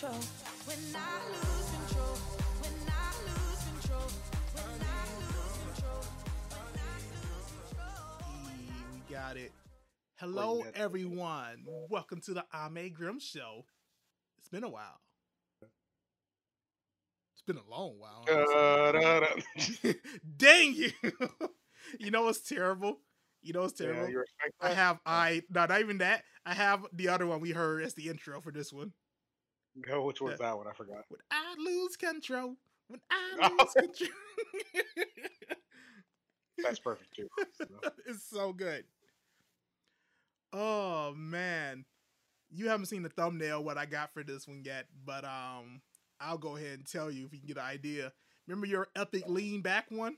control. When I lose control. When I lose control. When I lose control. When I lose control. We got it. Hello, everyone. Welcome to the Ame Grimm Show. It's been a while. It's been a long while. honestly. Dang you! you know what's terrible? You know what's terrible? you respect I have I no, not even that. I have the other one we heard as the intro for this one. No, which one's that one? I forgot. When I lose control. When I Oh. lose control. That's perfect too. So, it's so good. Oh man. You haven't seen the thumbnail what I got for this one yet, but um I'll go ahead and tell you if you can get an idea. Remember your epic lean back one?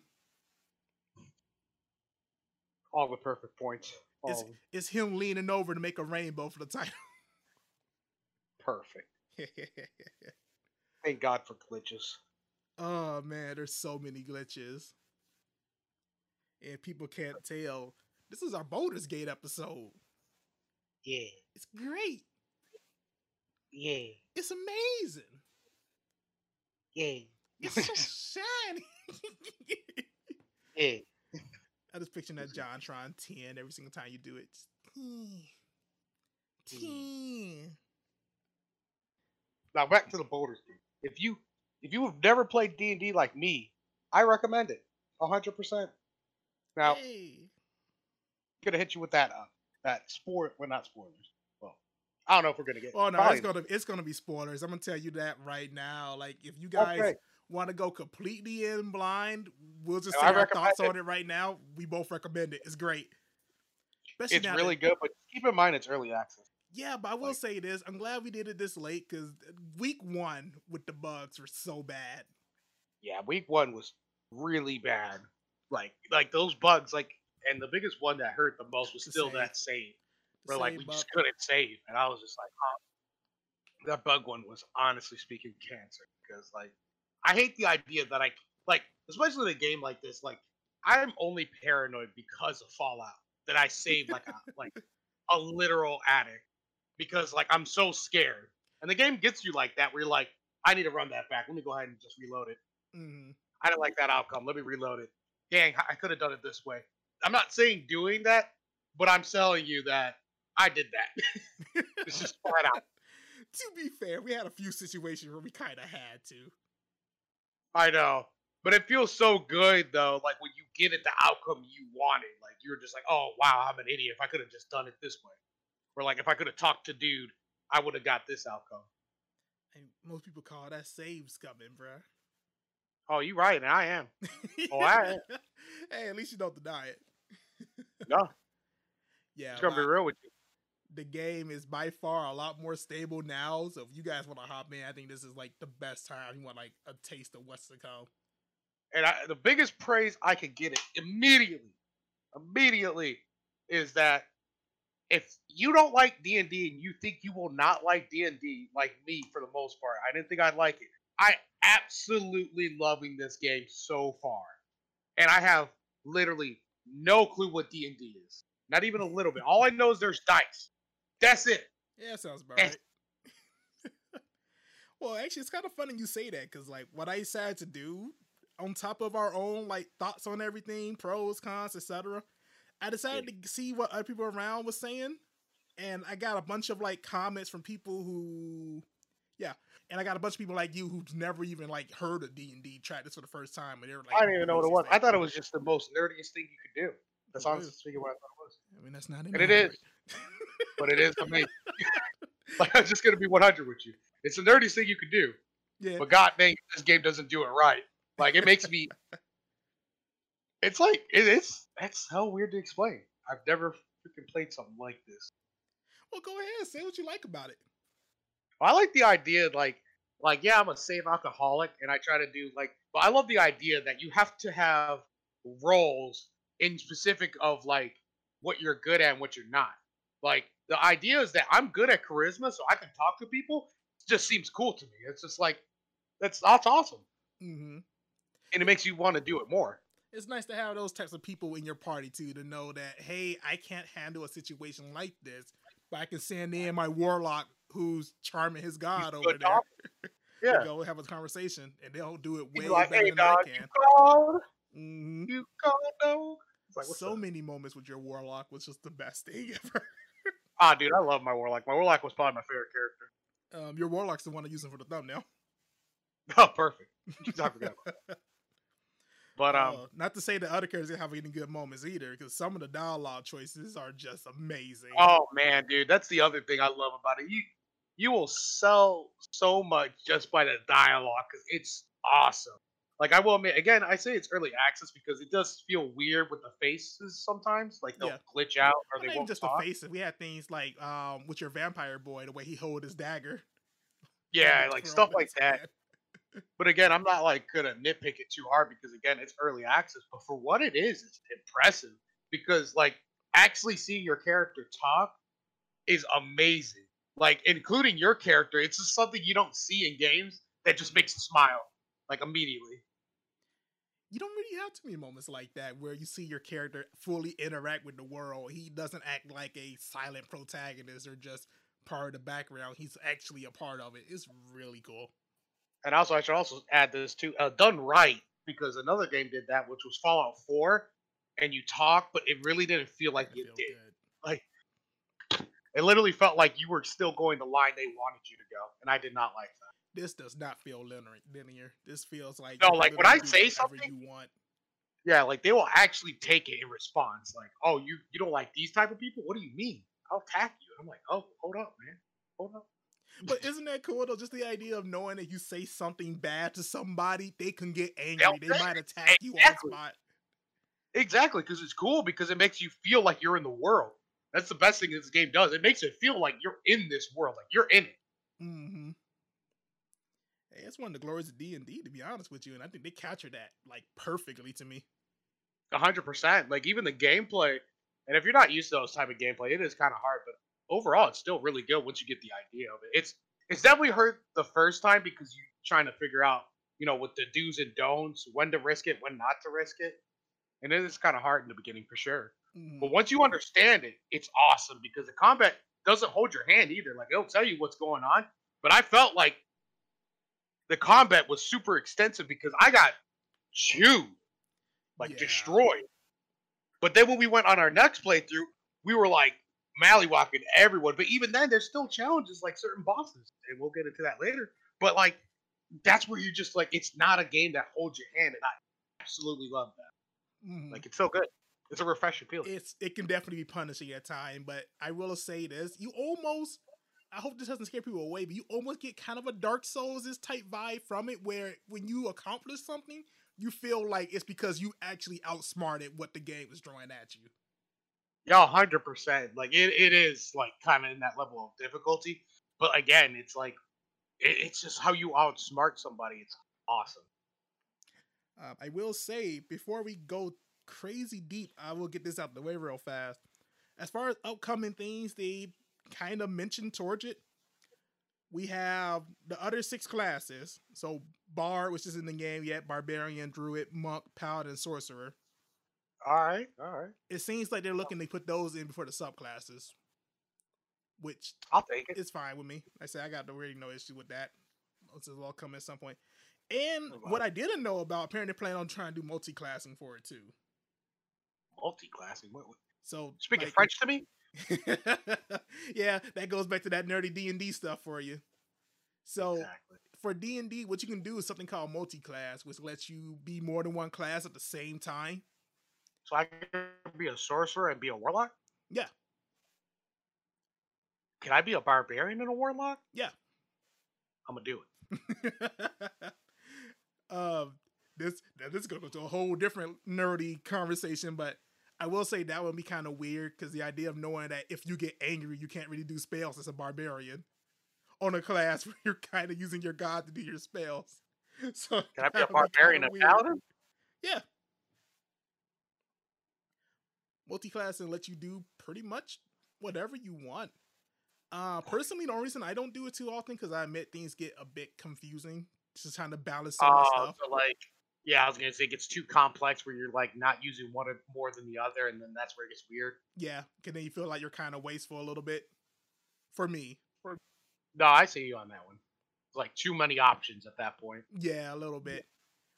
all the perfect points. All It's it's him leaning over to make a rainbow for the title. perfect. Thank God for glitches. oh man, there's so many glitches. And people can't tell. This is our Baldur's Gate episode. Yeah, It's great. yeah, It's amazing. yeah, It's so shiny. yeah. I just picturing that JonTron 10 every single time you do it. Just, "10, 10." Mm. Now back to the boulders. If you if you have never played D and D like me, I recommend it. hundred percent. Now Hey. gonna hit you with that uh that sport. Well, not spoilers. Well, I don't know if we're gonna get. Oh no, it's gonna it's gonna be spoilers. I'm gonna tell you that right now. Like if you guys Okay. want to go completely in blind, we'll just say our thoughts it. on it right now. We both recommend it. It's great. Especially It's really that- good, but keep in mind it's early access. Yeah, but I will like- say this: I'm glad we did it this late because week one with the bugs were so bad. Yeah, week one was really bad. Like like those bugs, like and the biggest one that hurt the most was The still save. that save. Where like we bug- just couldn't save. And I was just like, oh that bug one was honestly speaking cancer. Because like I hate the idea that I like especially in a game like this, like I'm only paranoid because of Fallout that I saved like a like a literal addict. Because like I'm so scared. And the game gets you like that where you're like, I need to run that back. Let me go ahead and just reload it. Mhm. I didn't like that outcome. Let me reload it. Dang, I could have done it this way. I'm not saying doing that, but I'm telling you that I did that. it's just flat out. to be fair, we had a few situations where we kind of had to. I know. But it feels so good though, like when you get it the outcome you wanted. Like you're just like, oh wow, I'm an idiot. If I could have just done it this way. Or like if I could have talked to dude, I would have got this outcome. And most people call that save scumming, bruh. Oh, you right, and I am. Oh, I- hey, at least you don't deny it. No, Yeah, it's gonna be real with you. the game is by far a lot more stable now. So if you guys want to hop in, I think this is like the best time. You want like a taste of what's to come. and I, the biggest praise I could get it immediately, immediately, is that if you don't like D and D and you think you will not like D and D like me for the most part, I didn't think I'd like it. I absolutely loving this game so far, and I have literally no clue what D and D is, not even a little bit. All I know is there's dice. That's it. Yeah, sounds about Eh. right. well, actually, it's kind of funny you say that because, like, what I decided to do on top of our own like thoughts on everything, pros, cons, etc. I decided to see what other people around was saying, and I got a bunch of like comments from people who, yeah, and I got a bunch of people like you who've never even like heard of D and D, tried this for the first time, and they were like, I didn't even know what it was. I thought it was just the most nerdiest thing you could do. That's honestly speaking what I thought it was. I mean, that's not it. And it is. but it is amazing. like I'm just gonna be 100 with you. It's the nerdiest thing you could do, yeah, but god dang, this game doesn't do it right. Like it makes me. It's like it is. That's so weird to explain. I've never freaking played something like this. well, go ahead, say what you like about it. I like the idea, like, like yeah, I'm a safe alcoholic, and I try to do like, but I love the idea that you have to have roles in specific of like what you're good at and what you're not. Like the idea is that I'm good at charisma, so I can talk to people. It just seems cool to me. It's just like that's that's awesome, Mm-hmm. and it makes you want to do it more. It's nice to have those types of people in your party too to know that hey i can't handle a situation like this but i can send in my warlock who's charming his god over there. Yeah. go have a conversation, and they'll do it way like, better hey, than dog, I you can. called? Mhm. You called? It's like, so up? many moments with your warlock was just the best thing ever. Ah, dude, I love my Warlock. My Warlock was probably my favorite character. Um, your warlock's the one I use for the thumbnail. Oh, perfect. I forgot about that. But um, Uh, not to say the other characters didn't have any good moments either, because some of the dialogue choices are just amazing. oh man, dude, that's the other thing I love about it. You you will sell so much just by the dialogue because it's awesome. Like I will admit, again, I say it's early access because it does feel weird with the faces sometimes. Like they'll Yeah. glitch out or Not they won't just talk. the faces. We had things like um, with your vampire boy, the way he hold his dagger. Yeah, like stuff like that. But again, I'm not like gonna nitpick it too hard because again, it's early access. But for what it is, it's impressive because like actually seeing your character talk is amazing. Like including your character, it's just something you don't see in games that just makes you smile like immediately. You don't really have too many moments like that where you see your character fully interact with the world. He doesn't act like a silent protagonist or just part of the background. He's actually a part of it. It's really cool. And also, I should also add this too, uh, done right because another game did that, which was Fallout 4, and you talk, but it really didn't feel like you did. good. Like it literally felt like you were still going the line they wanted you to go, and I did not like that. This does not feel linear. linear. This feels like No, like, when I say something- you want. Yeah, like they will actually take it in response. Like, oh, you you don't like these type of people? What do you mean? I'll attack you. I'm like, oh, hold up, man, hold up. But isn't that cool though? Just the idea of knowing that you say something bad to somebody, they can get angry. They'll They might attack you on the spot. Exactly, because it's cool because it makes you feel like you're in the world. That's the best thing this game does. It makes it feel like you're in this world, like you're in it. Mm-hmm. Hey, it's one of the glories of D and D, to be honest with you, and I think they captured that like perfectly to me. A hundred percent. Like even the gameplay, and if you're not used to those type of gameplay, it is kind of hard. But overall, it's still really good once you get the idea of it. It's it's definitely hurt the first time because you're trying to figure out, you know, what the do's and don'ts, when to risk it, when not to risk it, and it is kind of hard in the beginning for sure. Mhm. But once you understand it, it's awesome because the combat doesn't hold your hand either. Like it'll tell you what's going on. But I felt like the combat was super extensive because I got chewed, like Yeah. destroyed. But then when we went on our next playthrough, we were like mallywalking everyone. But even then, there's still challenges like certain bosses, and we'll get into that later. But like, that's where you just like, it's not a game that holds your hand, and I absolutely love that. Mhm. Like, it's so good. It's a refreshing feeling. it's it can definitely be punishing at time, but I will say this: you almost. I hope this doesn't scare people away, but you almost get kind of a Dark Souls is type vibe from it, where when you accomplish something, you feel like it's because you actually outsmarted what the game is throwing at you. Yeah, hundred percent. Like it, it is like kind of in that level of difficulty. But again, it's like it, it's just how you outsmart somebody. It's awesome. Um, I will say before we go crazy deep, I will get this out the way real fast. As far as upcoming things, they kind of mentioned towards it. We have the other six classes. So Bard, which isn't in the game yet, Barbarian, Druid, Monk, Paladin, Sorcerer. All right, all right. It seems like they're looking to put those in before the subclasses, which I'll take it. it. is fine with me. I say I got no really no issue with that. This will all come at some point. And Oh, what. I didn't know about, apparently, they're on trying to do multi-classing for it too. Multi-classing. What, what- So speaking like- French to me? yeah, that goes back to that nerdy D and D stuff for you. So exactly. for D and D, what you can do is something called multi-class, which lets you be more than one class at the same time. So I can be a sorcerer and be a warlock. Yeah. Can I be a barbarian and a warlock? Yeah. I'm gonna do it. um, this this is gonna go to a whole different nerdy conversation, but I will say that would be kind of weird because the idea of knowing that if you get angry, you can't really do spells as a barbarian on a class where you're kind of using your god to do your spells. So Can I be a barbarian and paladin? Yeah. Multi-class and let you do pretty much whatever you want. Uh, personally, the only reason I don't do it too often because I admit things get a bit confusing. Just trying to balance so much Oh, stuff. so like, yeah, I was gonna say it gets too complex where you're like not using one more than the other, and then that's where it gets weird. Yeah, because then you feel like you're kind of wasteful a little bit. For me, for... No, I see you on that one. It's like too many options at that point. Yeah, a little bit.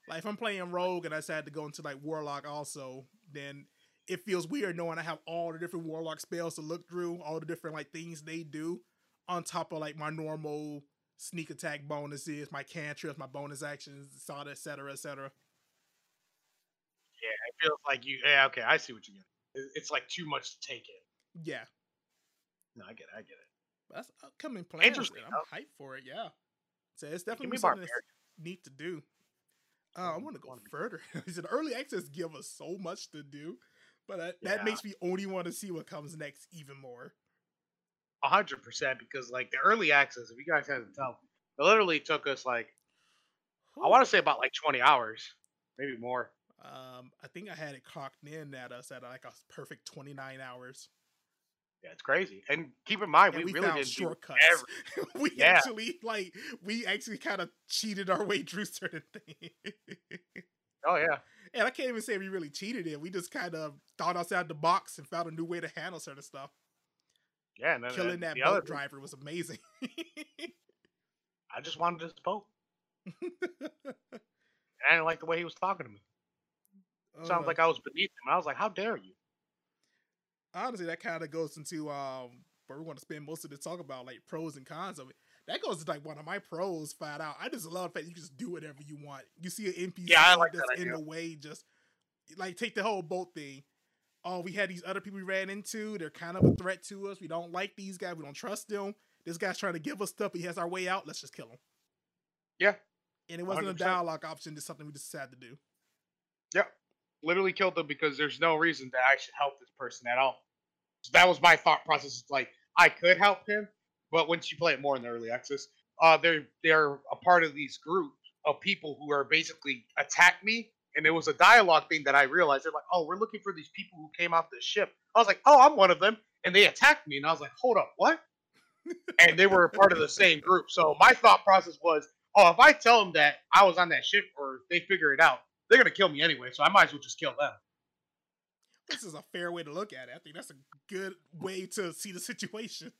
Like if I'm playing Rogue and I decide to go into like Warlock also, then it feels weird knowing I have all the different Warlock spells to look through, all the different like things they do, on top of like my normal sneak attack bonuses, my cantrips, my bonus actions, etc., etc., etc. Yeah, it feels like you. Yeah, okay, I see what you mean. It- It's like too much to take in. Yeah, No, I get it. I get it. that's upcoming plans. Interesting, I'm though. hyped for it. Yeah, so it's definitely me something that's neat to do. Uh, I want to go further. He said early access give us so much to do, but that, that makes me only want to see what comes next even more. A hundred percent because like the early access, if you guys hadn't tell, it literally took us like I want to say about like twenty hours, maybe more. Um, I think I had it clocked in at us at like a perfect twenty nine hours. Yeah, it's crazy. And keep in mind, we, we, really didn't do shortcuts. every- we Yeah. actually like we actually kind of cheated our way through certain things. Oh yeah, and I can't even say we really cheated it. We just kind of thought outside the box and found a new way to handle certain stuff. yeah. And then, Killing and that boat other, driver was amazing. I just wanted this boat. I didn't like the way he was talking to me. Sounds Uh, like I was beneath him. I was like, "How dare you?" honestly, that kind of goes into um where we want to spend most of the talk about like pros and cons of it. That goes to like one of my pros flat out. I just love the fact you can just do whatever you want. You see an NPC Yeah, like that's that in the way, just like take the whole boat thing. Oh, we had these other people we ran into. They're kind of a threat to us. We don't like these guys. We don't trust them. This guy's trying to give us stuff. He has our way out. Let's just kill him. Yeah. And it wasn't a 100%. dialogue option. It's something we just had to do. Yep. Literally killed them because there's no reason that I should help this person at all. So that was my thought process. It's like I could help him, but once you play it more in the early access, uh, they're they're a part of these groups of people who are basically attack me. And it was a dialogue thing that I realized. They're like, "Oh, we're looking for these people who came off the ship." I was like, "Oh, I'm one of them," and they attacked me. And I was like, "Hold up, what?" and they were a part of the same group. So my thought process was, "Oh, if I tell them that I was on that ship or they figure it out, they're gonna kill me anyway, so I might as well just kill them. This is a fair way to look at it. I think that's a good way to see the situation.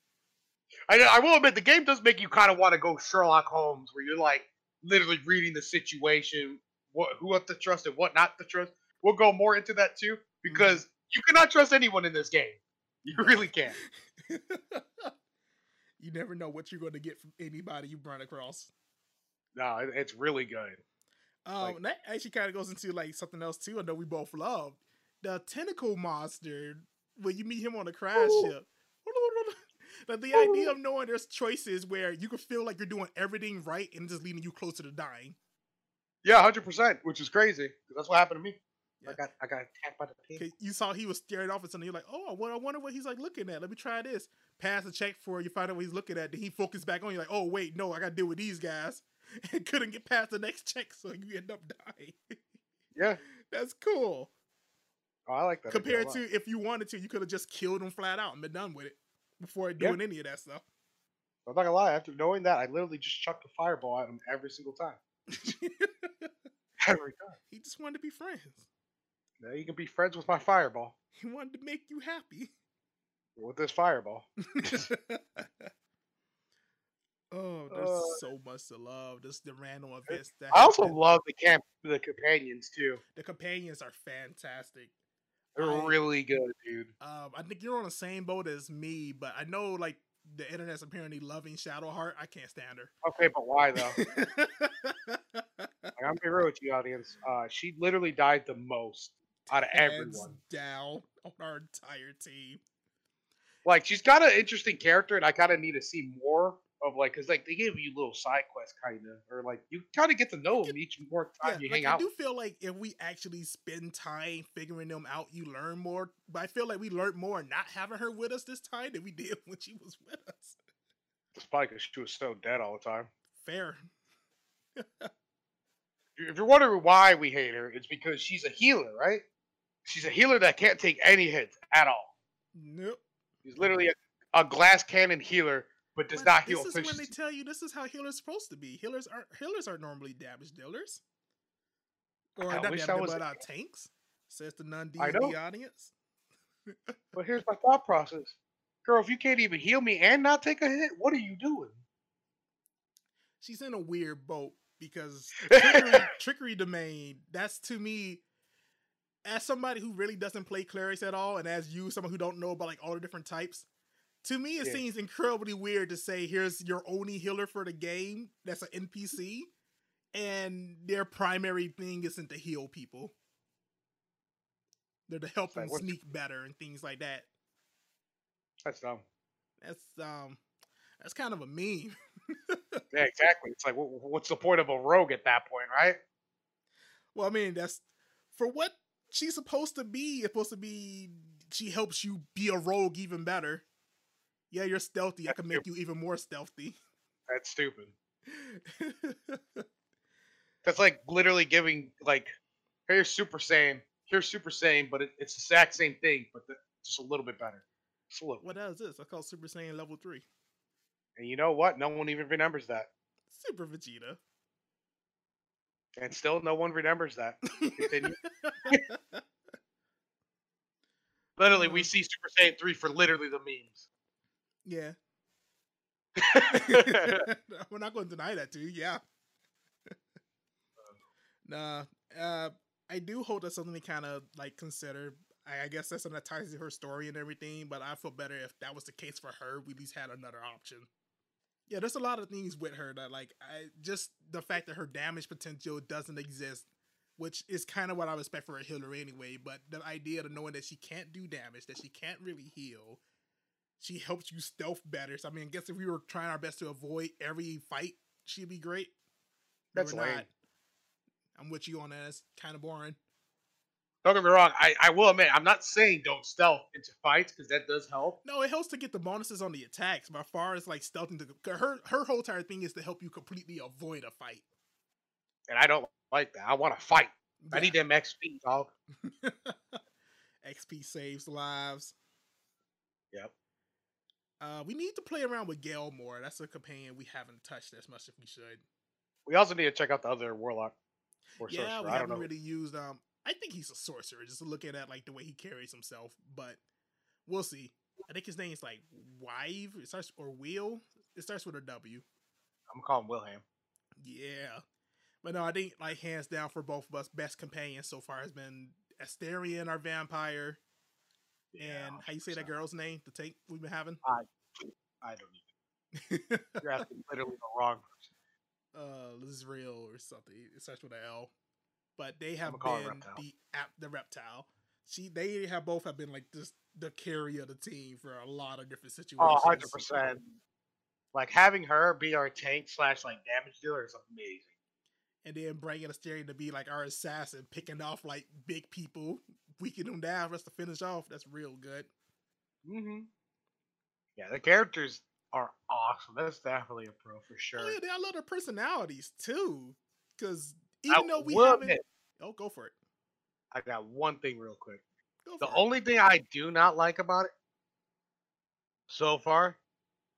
I, I will admit the game does make you kind of want to go Sherlock Holmes, where you're like literally reading the situation, what who to trust and what not to trust. We'll go more into that too because you cannot trust anyone in this game. You really can't. you never know what you're going to get from anybody you run across. No, it- it's really good. Um, Like- and that actually kind of goes into like something else too. I know we both love the tentacle monster when you meet him on a crash Ooh. ship. But the idea of knowing there's choices where you can feel like you're doing everything right and just leading you closer to dying. Yeah, hundred percent, which is crazy 'cause that's what happened to me. I got I got attacked by the pig. 'Cause You saw he was staring off at something. You're like, oh, I wonder, I wonder what he's like looking at. Let me try this. Pass the check for you. Find out what he's looking at. Then he focused back on you. Like, oh wait, no, I got to deal with these guys. And couldn't get past the next check, so you end up dying. Yeah, That's cool. oh, I like that. Compared to if you wanted to, you could have just killed him flat out and been done with it before doing any of that stuff. I'm not gonna lie. After knowing that, I literally just chucked a fireball at him every single time. Every time. he just wanted to be friends. Now you can be friends with my fireball. He wanted to make you happy. With this fireball. oh, there's Uh, so much to love. Just the random events that I also happen. love the camp, the companions too. the companions are fantastic. They're I- really good, dude. Um, I think you're on the same boat as me, but I know like the internet's apparently loving Shadowheart. I can't stand her. Okay, but why though? Like, I'm be real with you, audience. Uh, she literally died the most out of Hands everyone. down on our entire team. Like, she's got an interesting character, and I kind of need to see more of like, cause like they give you little side quests, kind of, or like you kind of get to know them each more time you like, hang I out. I do feel like if we actually spend time figuring them out, you learn more. But I feel like we learned more not having her with us this time than we did when she was with us. It's probably because she was so dead all the time. Fair. If you're wondering why we hate her, it's because she's a healer, right? She's a healer that can't take any hits at all. Nope. She's literally a, a glass cannon healer, but does But not heal This is when they tell you this is how healers supposed to be. Healers aren't healers aren't normally damage dealers. Or I not wish damage, but uh, tanks. Says the non I D know. audience. But here's my thought process. Girl, if you can't even heal me and not take a hit, what are you doing? she's in a weird boat because trickery, trickery domain. That's to me, as somebody who really doesn't play clerics at all, and as you, someone who don't know about like all the different types. To me, it Yeah. seems incredibly weird to say, "Here's your only healer for the game." That's an NPC, and their primary thing isn't to heal people. They're to help like, them sneak better and things like that. That's dumb. That's um, that's kind of a meme. Yeah, exactly. It's like, what's the point of a rogue at that point, right? Well, I mean, that's for what she's supposed to be. It's supposed to be she helps you be a rogue even better. Yeah, you're stealthy. I can make you even more stealthy. That's stupid. That's like literally giving like, here's Super Saiyan, here's Super Saiyan, but it, it's the exact same thing, but the, just a little bit better. Just a little. what else is this? I call Super Saiyan level three. And you know what? No one even remembers that, Super Vegeta. and still no one remembers that. Literally, we Uh. see Super Saiyan three for literally the memes. Yeah. We're not going to deny that, too. Yeah. nah. Uh, I do hope that's something to kind of like consider. I, I guess that's something that ties to her story and everything, but I feel better if that was the case for her. We at least had another option. Yeah, there's a lot of things with her that like I just the fact that her damage potential doesn't exist, which is kind of what I would expect for a healer anyway. But the idea of knowing that she can't do damage, that she can't really heal, she helps you stealth better. So I mean, I guess if we were trying our best to avoid every fight, she'd be great. That's lame. not. I'm with you on that. It's kind of boring. Don't get me wrong. I, I will admit, I'm not saying don't stealth into fights because that does help. No, it helps to get the bonuses on the attacks. But as far as like stealthing, to, her her whole entire thing is to help you completely avoid a fight. And I don't like that. I want to fight. I need them XP, dog. XP saves lives. Yep. Uh, we need to play around with Gale more. That's a companion we haven't touched as much as we should. We also need to check out the other warlock or yeah, sorcerer. we I don't haven't know. really used. Um, I think he's a sorcerer. Just looking at like the way he carries himself, but we'll see. I think his name is like Wive. It starts or Will. It starts with a W. I'm gonna call him Wilhelm. Yeah. But no, I think like hands down for both of us, best companion so far has been Astarion, our vampire, and how you say that girl's name? The tank we've been having. I I don't even. You're asking literally the wrong person. uh, Lizrael or something. It starts with an L. But they have I'ma call her been the app, the reptile. She, they have both have been like just the carry of the team for a lot of different situations. Oh, 100 percent. Like having her be our tank slash like damage dealer is amazing. and then bringing Astarion to be like our assassin, picking off like big people, weakening them down for us to finish off. That's real good. Mm-hmm. Yeah, the characters are awesome. That's definitely a pro for sure. Oh yeah, they, I love their personalities too. Because I even though we haven't, admit, oh, go for it. I got one thing real quick. Go The for it. only thing I do not like about it so far,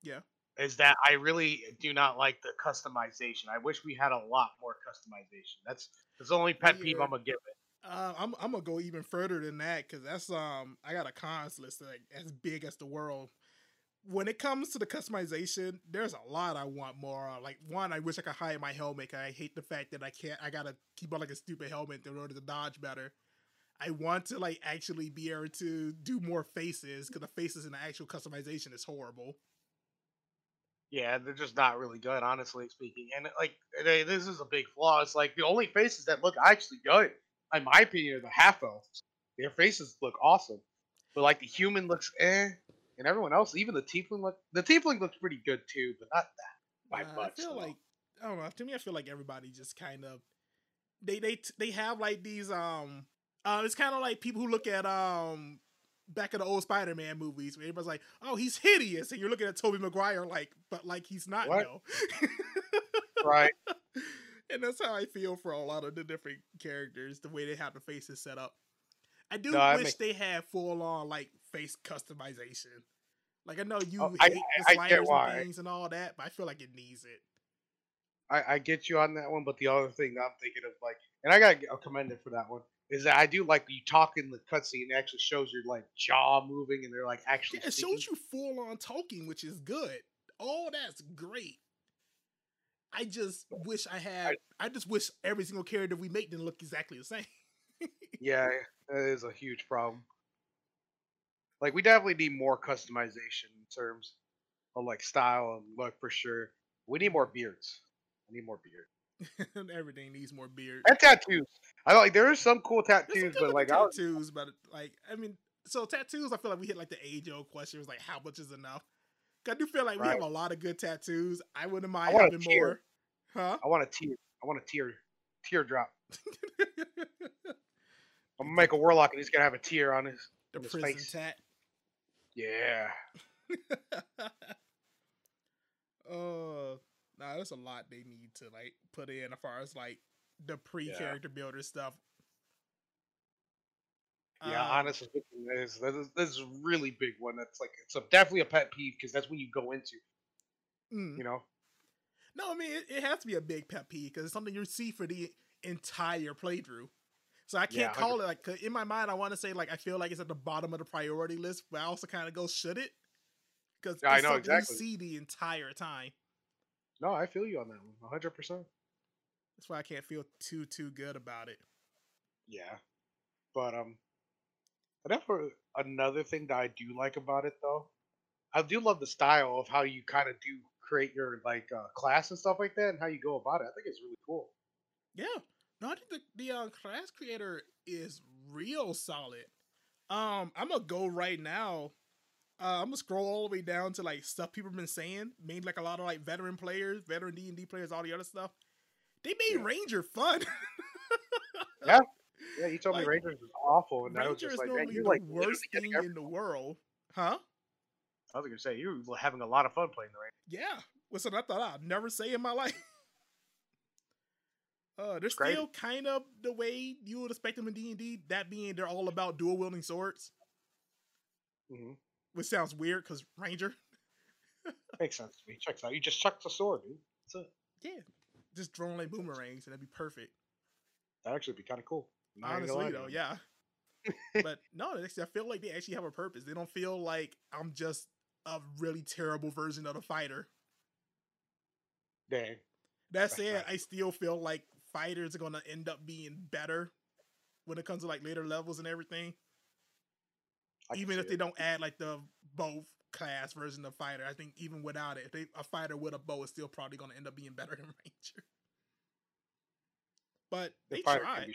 Yeah. is that I really do not like the customization. I wish we had a lot more customization. That's that's the only pet peeve I'm gonna give it. Uh, I'm I'm gonna go even further than that because that's um I got a cons list like as big as the world. When it comes to the customization, there's a lot I want more. Like one, I wish I could hide my helmet. I hate the fact that I can't. I gotta keep on like a stupid helmet in order to dodge better. I want to like actually be able to do more faces because the faces in the actual customization is horrible. Yeah, they're just not really good, honestly speaking. And like, they, this is a big flaw. It's like the only faces that look actually good, in my opinion, are the half elves. Their faces look awesome, but like the human looks eh, and everyone else, even the tiefling look. The tiefling looks pretty good too, but not that by Uh, I feel though. like I don't know. To me, I feel like everybody just kind of they they they have like these um uh it's kind of like people who look at um back in the old Spider-Man movies where everybody's like, oh, he's hideous, and you're looking at Tobey Maguire like, but like he's not What? though. right? And that's how I feel for a lot of the different characters, the way they have the faces set up. I do No, wish they had full on like face customization. Like I know you Oh, hate I- the sliders and things and all that, but I feel like it needs it. I, I get you on that one, but the other thing that I'm thinking of, like, and I gotta commend it for that one, is that I do like you talk in the cutscene. It actually shows your like jaw moving, and they're like actually. Yeah, it speaking. shows you full on talking, which is good. Oh, that's great. I just wish I had. I, just wish every single character we make didn't look exactly the same. Yeah, that is a huge problem. Like we definitely need more customization in terms of like style and look for sure. We need more beards. I need more beard Everything needs more beard. and tattoos. I like there are some cool There's some tattoos, but like looking I was, tattoos, but like I mean, so tattoos. I feel like we hit like the age old question. Was like, how much is enough? I do feel like we have a lot of good tattoos. I wouldn't mind want having more. Huh? I want a tear. I want a tear teardrop. I'm gonna make a warlock and he's gonna have a tear on his. the his prison face. tat. Yeah. uh, nah, there's a lot they need to like put in as far as like the pre-character builder stuff. Yeah, Um, honestly, this is, this is a really big one. That's like it's a, definitely a pet peeve because that's when you go into, mm. you know. No, I mean it, it has to be a big pet peeve because it's something you see for the entire playthrough. So I can't call it like 'cause in my mind. I want to say like I feel like it's at the bottom of the priority list, but I also kind of go should it because Yeah, I it's know, something exactly. you see the entire time. No, I feel you on that one, 100. percent That's why I can't feel too too good about it. Yeah, but um, whatever. Another thing that I do like about it though, I do love the style of how you kind of do create your like uh, class and stuff like that, and how you go about it. I think it's really cool. Yeah, no, I think the the uh, class creator is real solid. Um, I'm gonna go right now. Uh, I'm gonna scroll all the way down to like stuff people have been saying. Mainly like a lot of like veteran players, veteran D and D players, all the other stuff. They made Yeah. Ranger fun. Yeah, you told Like, me Rangers was awful, and I was Ranger just is like, man, you're the like worst thing in the world, huh? I was gonna say you were having a lot of fun playing the Rangers. Yeah, was something I thought I'd never say in my life. Uh, they're still kind of the way you would expect them in D and D. That being, they're all about dual wielding swords, hmm which sounds weird because Ranger. Makes sense to me. Checks out. You just chuck the sword, dude. That's it. Yeah, just throwing like boomerangs, and that'd be perfect. That'd actually be kind of cool. Not gonna lie Honestly, though, yeah. but no, I feel like they actually have a purpose. They don't feel like I'm just a really terrible version of the fighter. Dang. That said, I still feel like fighters are gonna end up being better when it comes to like later levels and everything. Even if they it. don't add like the bow class version of fighter, I think even without it, if they a fighter with a bow is still probably gonna end up being better than Ranger. But The they fighter can tried.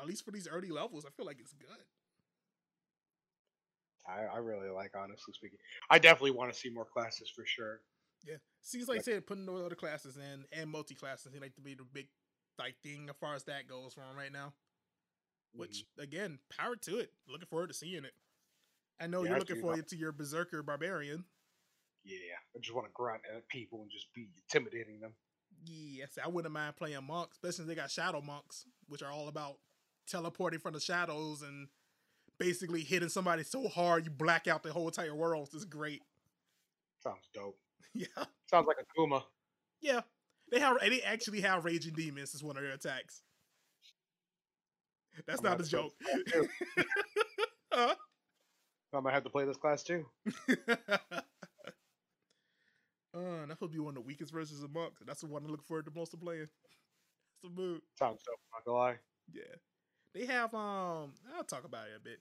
At least for these early levels, I feel like it's good. I, I really like, honestly speaking. I definitely want to see more classes for sure. Yeah, seems like Like- I said putting those other classes in and multi classes seem like to be the big like thing as far as that goes for 'em right now. Which Mhm. again, power to it. Looking forward to seeing it. I know Yeah, you're looking forward to your berserker barbarian. yeah, I just want to grunt at people and just be intimidating them. Yes, I wouldn't mind playing monks, especially since they got shadow monks, which are all about teleporting from the shadows and basically hitting somebody so hard you black out the whole entire world. It's great. Sounds dope. Yeah, Sounds like a Kuma. yeah. They have they actually have raging demons as one of their attacks. That's I'm not a about to play joke. this class too. Huh? I might have to play this class too. uh, that would be one of the weakest versions of Monk. That's the one I look forward to most to playing. It's a mood. Sounds dope. Not gonna lie. Yeah. They have um I'll talk about it a bit.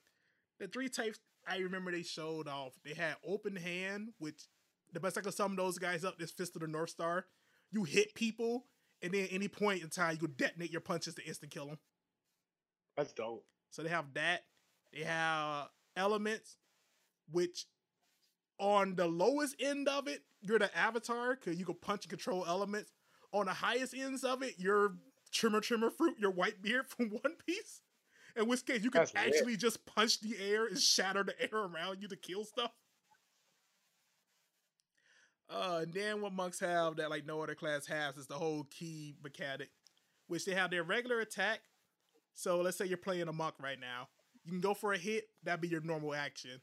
The three types I remember they showed off. They had open hand, which the best I could sum those guys up is Fist of the North Star. You hit people, and then any point in time you could detonate your punches to instant kill them. That's dope. So they have that. They have elements, which on the lowest end of it, you're the avatar because you can punch and control elements. On the highest ends of it, you're Tremor Tremor Fruit, your Whitebeard from One Piece. In which case, you can That's actually just punch the air and shatter the air around you to kill stuff. Uh, and then what monks have that like no other class has is the whole ki mechanic, which they have their regular attack. So let's say you're playing a monk right now, you can go for a hit. That'd be your normal action.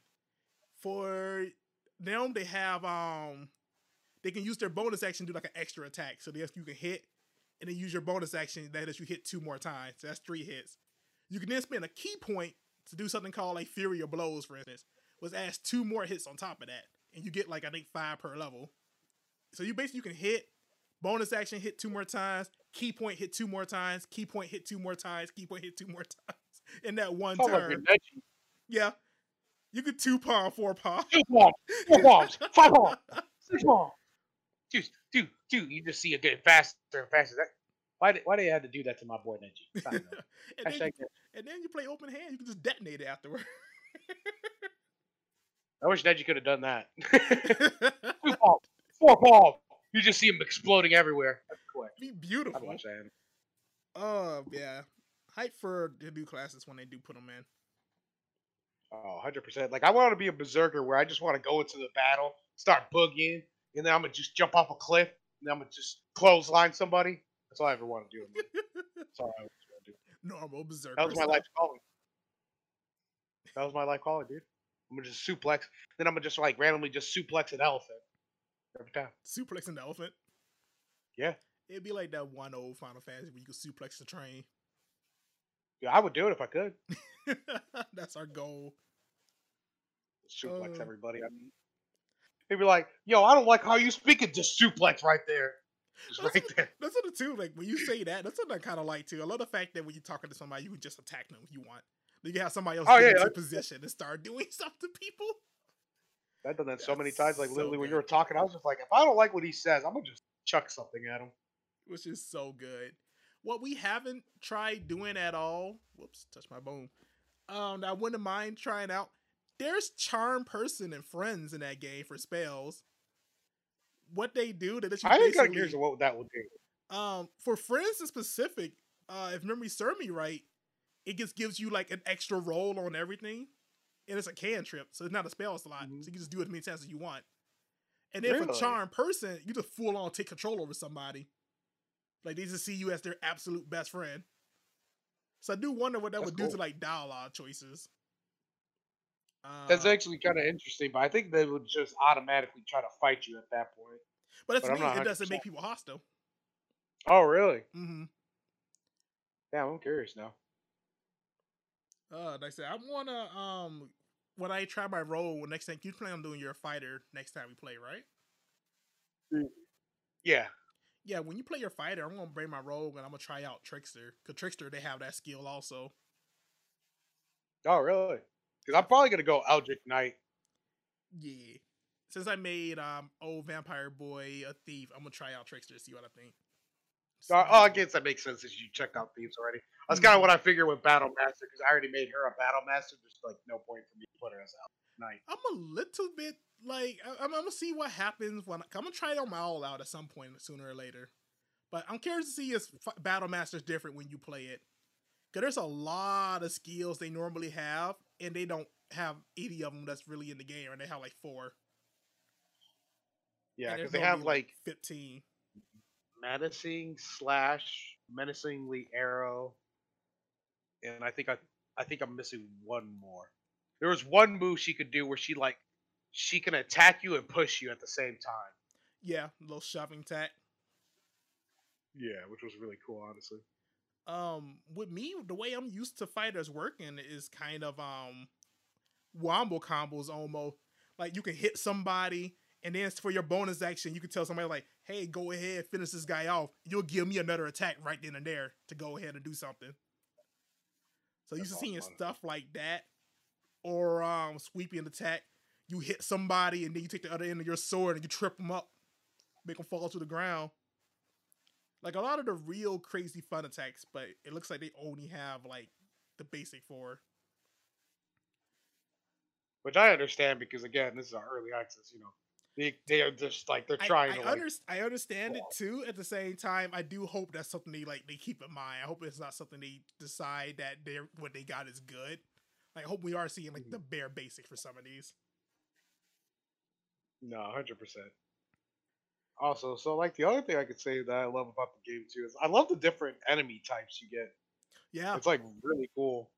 For them, they have um, they can use their bonus action to do like an extra attack. So yes, you can hit, and then use your bonus action that is you hit two more times. So that's three hits. You can then spend a ki point to do something called like Flurry of Blows, for instance, which adds two more hits on top of that, and you get like I think five per level. So you basically you can hit, bonus action hit two more times, ki point hit two more times, ki point hit two more times, ki point hit two more times in that one Oh, turn. Yeah. You could two palm, four palm. Two bombs, four bombs, five bombs, six bombs. Dude, dude, dude, you just see it getting faster and faster. That, why, did, why they had to do that to my boy Neji? I don't know. and, then you, and then you play open hand, you can just detonate it afterward. I wish Neji could have done that. Two bombs, four bombs. You just see him exploding everywhere. That's quick. Be I'd beautiful. watch. Oh yeah. Hype for the new classes when they do put them in. Oh, 100%. Like, I want to be a berserker where I just want to go into the battle, start boogieing, and then I'm going to just jump off a cliff, and then I'm to just clothesline somebody. That's all I ever want to do. That's all I want to do. Normal berserker. That was my stuff. life calling. That was my life calling, dude. I'm to just suplex. Then I'm to just, like, randomly just suplex an elephant every time. Suplex an elephant. Yeah. It'd be like that one old Final Fantasy where you could suplex the train. Yeah, I would do it if I could. That's our goal. Suplex Uh. everybody. I mean, they'd be like, yo, I don't like how you speak it. Just suplex right there. Just That's right what- there. That's what the too. Like when you say that, that's what I kind of like too. I love the fact that when you're talking to somebody, you can just attack them if you want. Then you can have somebody else Oh, get yeah, into I- position and start doing stuff to people. I've done that so many times. Like so literally, when you were talking, I was just like, if I don't like what he says, I'm gonna just chuck something at him. which is so good. What we haven't tried doing at all, whoops, touch my bone. Um, I wouldn't mind trying out. There's charm person and friends in that game for spells. What they do, let you I ain't got curious what that would do. um for friends in specific, uh, if memory serve me right, it just gives you like an extra roll on everything, and it's a cantrip, so it's not a spell slot, Mhm. so you can just do it as many times as you want. And then for charm person, you just full on take control over somebody. Like they just see you as their absolute best friend. So I do wonder what that That's would do to cool. like dialogue choices. Uh, That's actually kind of interesting, but I think they would just automatically try to fight you at that point. but but me. It doesn't make people hostile. Oh, really? Mm-hmm. Yeah, I'm curious now. Uh, like I said, I wanna um when I try my role next time. You plan on doing your fighter next time we play, right? Yeah. Yeah, when you play your fighter, I'm gonna bring my rogue and I'm gonna try out trickster. Cause trickster they have that skill also. Oh, really? Because I'm probably gonna go Eldritch Knight. Yeah. Since I made um old vampire boy a thief, I'm gonna try out trickster to see what I think. So, oh, I guess that makes sense since you checked out Thieves already. That's kind of what I figured with Battle Master because I already made her a Battle Master. There's like no point for me to put her as Knight. I'm a little bit like I- I'm, I'm gonna see what happens when I'm gonna try them all out at some point sooner or later. But I'm curious to see if Battle Master's different when you play it. Cause there's a lot of skills they normally have, and they don't have any of them that's really in the game, or they have like four. Yeah, because they have normally, like fifteen. menacing slash menacingly arrow and i think i i think i'm missing one more there was one move she could do where she like she can attack you and push you at the same time Yeah, little shoving tack. yeah which was really cool honestly um with me the way i'm used to fighters working is kind of um wombo combos almost. Like you can hit somebody and then for your bonus action you can tell somebody like hey go ahead finish this guy off. You'll give me another attack right then and there to go ahead and do something. So you That's used to seeing fun. stuff like that or um sweeping attack you hit somebody and then you take the other end of your sword and you trip them up make them fall to the ground like a lot of the real crazy fun attacks, but it looks like they only have like the basic four. which i understand because again this is our early access you know they, they are just like they're trying I, to I, like I understand it too. At the same time, I do hope that's something they like they keep in mind. I hope it's not something they decide that they're what they got is good. Like I hope we are seeing like Mm-hmm. the bare basic for some of these. no 100% also so like the other thing i could say that i love about the game too is i love the different enemy types you get Yeah, it's like really cool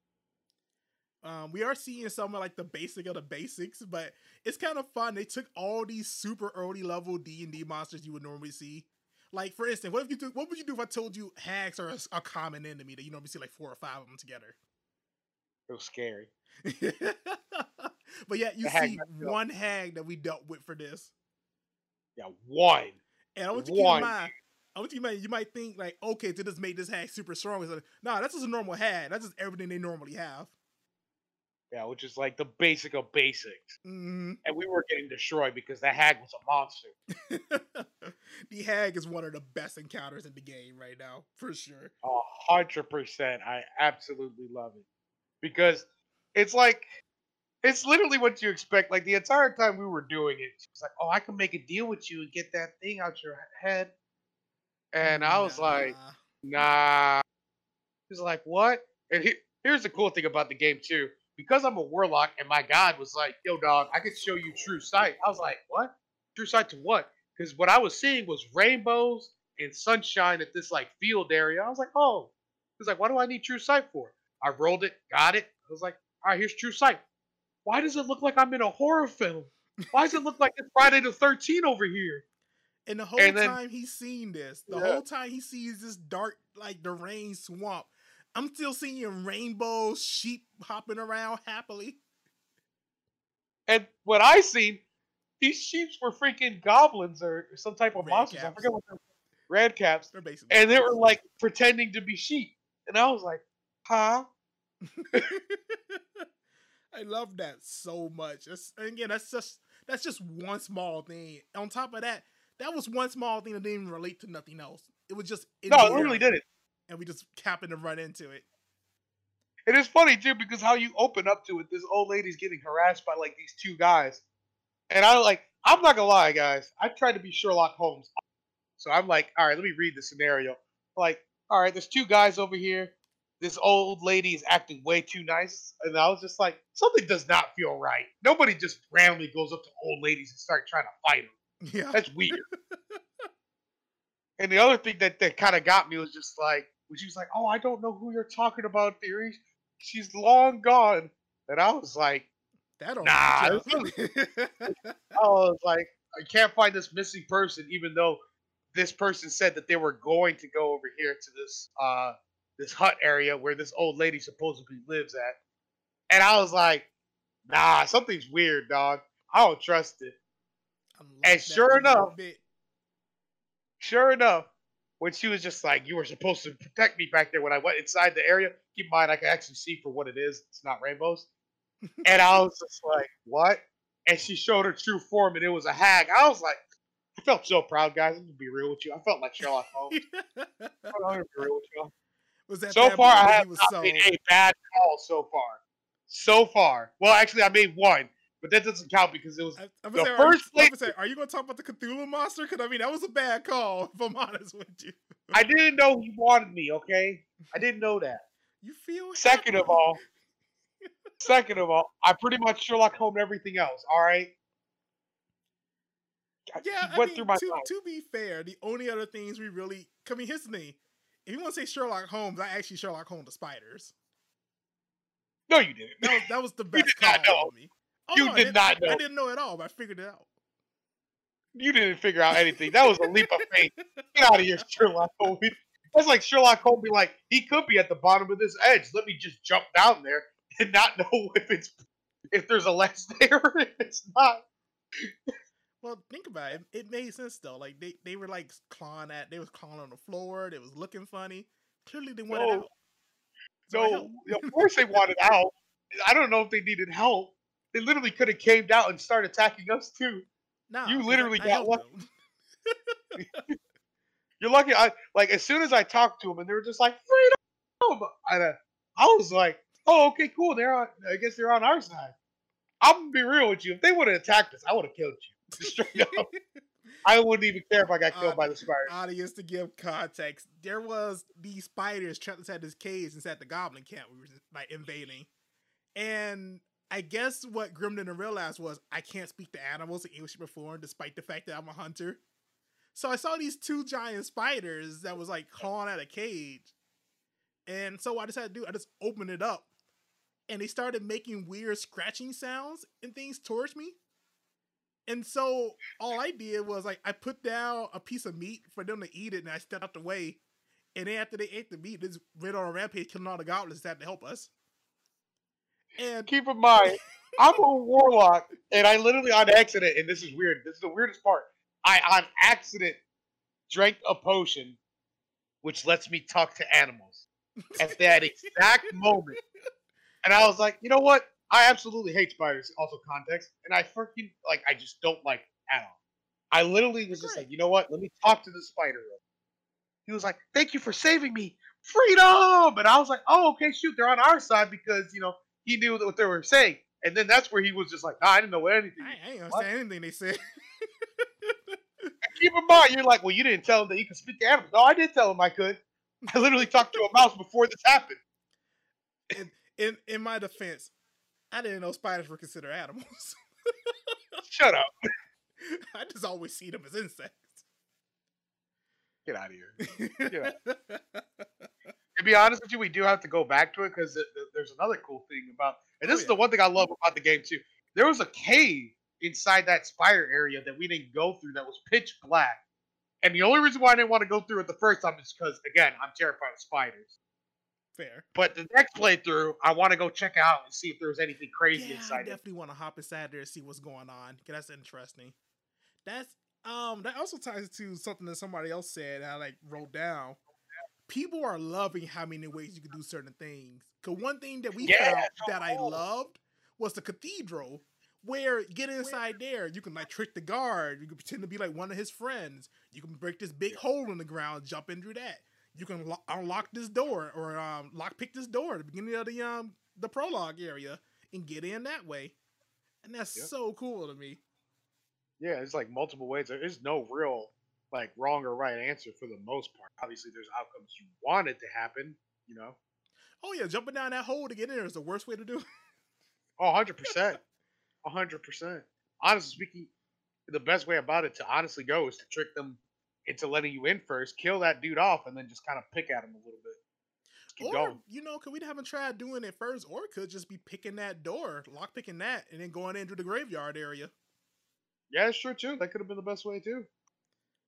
um, we are seeing some of like the basic of the basics, but it's kind of fun. They took all these super early level D and D monsters you would normally see. Like for instance, what if you do, what would you do if I told you hags are a common enemy that you normally see like four or five of them together? it was scary but yeah, you The see killed. one hag that we dealt with for this. Yeah one And I want you to keep in mind, I want you to might you might think like, okay, to just make this hag super strong. It's like, nah, that's just a normal hag. That's just everything they normally have. Yeah, which is like the basic of basics. hmm And we were getting destroyed because the hag was a monster. the hag is one of the best encounters in the game right now, for sure. A hundred percent. I absolutely love it. Because it's like it's literally what you expect. Like the entire time we were doing it, she was like, oh, I can make a deal with you and get that thing out your head. And I was like, Nah. nah. He's like, what? And he, here's the cool thing about the game too. Because I'm a warlock and my god was like, yo, dog, I could show you true sight. I was like, what? True sight to what? Because what I was seeing was rainbows and sunshine at this like field area. I was like, oh. He's like, what do I need true sight for? I rolled it, got it. I was like, all right, here's true sight. Why does it look like I'm in a horror film? Why does it look like it's Friday the 13th over here? And the whole And then- time he's seen this, the Yeah. whole time he sees this dark, like the rain swamp, I'm still seeing rainbows, sheep hopping around happily. And what I seen, these sheeps were freaking goblins or some type of Red monsters. I forget what they're red caps. They're basically And they were like pretending to be sheep. And I was like, huh? I love that so much. That's, and again, that's just that's just one small thing. On top of that, that was one small thing that didn't even relate to nothing else. It was just No, it air, did it. and we just happened to run into it. It is funny too because how you open up to it, this old lady's getting harassed by like these two guys. And I like, I'm not gonna lie, guys. I tried to be Sherlock Holmes. So I'm like, all right, let me read the scenario. Like, all right, there's two guys over here. This old lady is acting way too nice. And I was just like, something does not feel right. Nobody just randomly goes up to old ladies and start trying to fight them. Yeah, That's weird. and the other thing that, that kind of got me was just like, when she was like, "Oh, I don't know who you're talking about, theory. She's long gone." And I was like, that don't Nah. I was like, I can't find this missing person, even though this person said that they were going to go over here to this uh this hut area where this old lady supposedly lives at. And I was like, nah, something's weird, dog. I don't trust it. And sure enough, sure enough, when she was just like, "You were supposed to protect me back there," when I went inside the area, keep in mind I can actually see for what it is. It's not rainbows, and I was just like, "What?" And she showed her true form, and it was a hag. I was like, I felt so proud, guys. I'm gonna be real with you. I felt like Sherlock Holmes. I'm gonna be real with you. Was that So far, I have was not made a bad call so far. So far, well, actually, I made one, but that doesn't count because it was I, I'm the say, first are, you, place- say, are you gonna talk about the Cthulhu monster? Because I mean, that was a bad call. If I'm honest with you, I didn't know he wanted me. Okay, I didn't know that. you feel. Second of all, second of all, I pretty much Sherlock Holmes everything else. All right. I- yeah, he I went mean, through my to, to be fair, the only other things we really, I mean, here's the thing: if you want to say Sherlock Holmes, I actually Sherlock Holmes the spiders. No, you didn't. That was that was the best did not call know. me. Oh, You no, did not I, I didn't know at all, but I figured it out. You didn't figure out anything. That was a leap of faith. Get out of here, Sherlock Holmes. That's like Sherlock Holmes be like, he could be at the bottom of this edge. Let me just jump down there and not know if it's if there's a ledge there. or if it's not. Well, think about it. It made sense though. Like they, they were like clawing at, they was clawing on the floor. They was looking funny. Clearly, they wanted No. out. So I helped. of course they wanted out. I don't know if they needed help. They literally could have came out and started attacking us too. Nah, you 'cause I- literally I got lucky. You're lucky. I like as soon as I talked to them and they were just like freedom. And, uh, I was like, oh okay, cool. They're on. I guess they're on our side. I'm gonna be real with you. If they would have attacked us, I would have killed you straight up. I wouldn't even care if I got killed Uh, by the spider. audience to give context. There was these spiders trapped inside this cage inside the goblin camp we were like invading. And I guess what Grimm didn't realize was I can't speak to animals in English before, despite the fact that I'm a hunter. So I saw these two giant spiders that was like clawing at a cage. And so what I decided to do, I just opened it up. And they started making weird scratching sounds and things towards me. And so all I did was like I put down a piece of meat for them to eat it, and I stepped out the way. And then after they ate the meat, this went on a rampage, killing all the goblins that had to help us. And Keep in mind, I'm a warlock, and I literally on accident, and this is weird. This is the weirdest part. I on accident drank a potion which lets me talk to animals at that exact moment. And I was like, you know what? I absolutely hate spiders. Also context, and I freaking like. I just don't like at all. I literally was just like, you know what? Let me talk to the spider. he was like, "Thank you for saving me, freedom!" And I was like, "Oh, okay, shoot, they're on our side because you know he knew what they were saying." And then that's where he was just like, "Nah, I didn't know anything." I, I ain't understand anything they said. Keep in mind, you're like, "Well, you didn't tell him that you could speak to animals." No, I did tell him I could. I literally talked to a mouse before this happened. in in my defense, I didn't know spiders were considered animals. Shut up. I just always see them as insects. Get out of here. Yeah. To be honest with you, we do have to go back to it because there's another cool thing about, and Oh, this is the one thing I love about the game too. There was a cave inside that spire area that we didn't go through that was pitch black, and the only reason why I didn't want to go through it the first time is because again I'm terrified of spiders. Fair. But the next playthrough, I want to go check out and see if there's anything crazy Yeah, I inside it. definitely want to hop inside there and see what's going on. 'cause that's interesting. That's um that also ties to something that somebody else said I like wrote down. People are loving how many ways you can do certain things. Cause one thing that we Yeah, found so that I loved was the cathedral, where get inside there, you can like trick the guard, you can pretend to be like one of his friends, you can break this big hole in the ground, jump in through that. You can lo- unlock this door or um lock pick this door at the beginning of the um the prologue area and get in that way. And that's Yep. so cool to me. Yeah, it's like multiple ways. There is no real like wrong or right answer for the most part. Obviously, there's outcomes you want it to happen. You know, Oh yeah, jumping down that hole to get in there is the worst way to do it. Oh, 100%. 100%. Honestly speaking, the best way about it to honestly go is to trick them into letting you in first, kill that dude off, and then just kind of pick at him a little bit. Keep Or going. you know, could we haven't tried doing it first, or could just be picking that door, lock picking that, and then going into the graveyard area. Yeah, sure too. That could have been the best way too.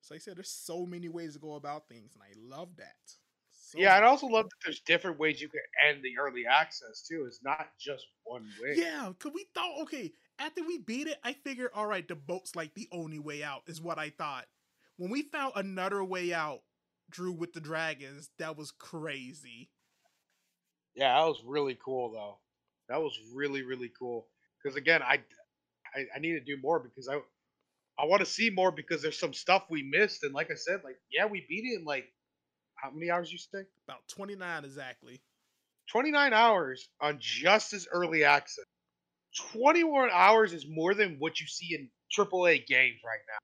So like I said, there's so many ways to go about things, and I love that. So yeah, I much. also love that there's different ways you can end the early access too. It's not just one way. Yeah, cause we thought okay, after we beat it, I figured all right, the boat's like the only way out, is what I thought. When we found another way out, Drew with the dragons, that was crazy. Yeah, that was really cool though. That was really really cool. Because again, I, I I need to do more because I I want to see more because there's some stuff we missed and like I said, like yeah, we beat it in like how many hours you say? About 29 exactly. 29 hours on just as early access. 21 hours is more than what you see in AAA games right now.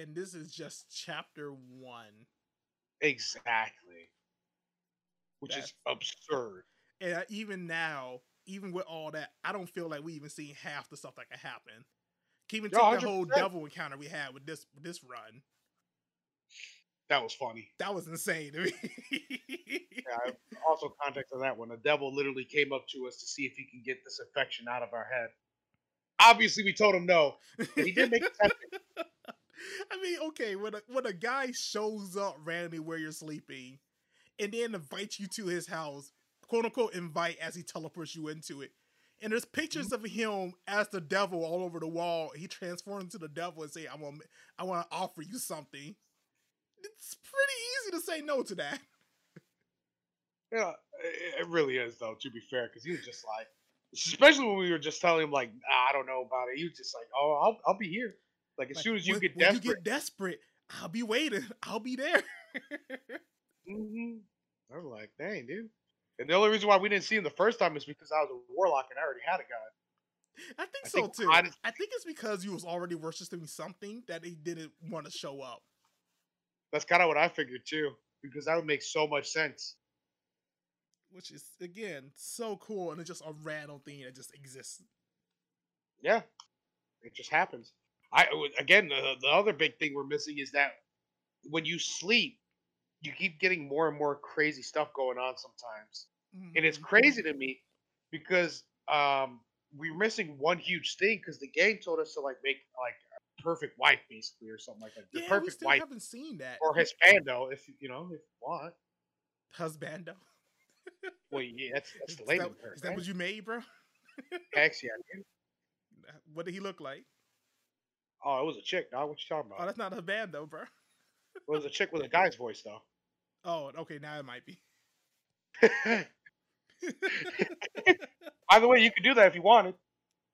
And this is just chapter one. Exactly. Which is absurd. And uh, even now, even with all that, I don't feel like we even seen half the stuff that could happen. Can even take the whole devil encounter we had with this this run. That was funny. That was insane to me. Yeah, also context on that one. The devil literally came up to us to see if he can get this infection out of our head. Obviously, we told him no. But he did make it happen. I mean, okay, when a when a guy shows up randomly where you're sleeping, and then invites you to his house, quote unquote invite as he teleports you into it, and there's pictures Mm-hmm. of him as the devil all over the wall. He transforms into the devil and say, "I want, I want to offer you something." It's pretty easy to say no to that. Yeah, it, it really is though. To be fair, because he was just like, especially when we were just telling him like, nah, I don't know about it. He was just like, oh, I'll I'll be here. Like as Like, soon as you when- get desperate. you get desperate, I'll be waiting. I'll be there. hmm I'm like, dang, dude. And the only reason why we didn't see him the first time is because I was a warlock and I already had a gun. I think I so think too. honest- I think it's because he was already worshiping something that he didn't want to show up. That's kind of what I figured too, because that would make so much sense. which is again so cool and it's just a random thing that just exists. Yeah, it just happens. I again, the, the other big thing we're missing is that when you sleep, you keep getting more and more crazy stuff going on sometimes, and it's Mhm. crazy to me because um, we're missing one huge thing because the game told us to like make like a perfect wife basically or something like that. The Yeah, we perfect still wife haven't seen that. or Hispano, if you know if you want. husbando. Well, yeah, that's that's Is the that, layman is that what you made, bro? Hex, yeah, dude. What did he look like? Oh, it was a chick, dog. What you talking about? Oh, that's not a band though, bro. it was a chick with a guy's voice, though. Oh, okay, now it might be. By the way, you could do that if you wanted.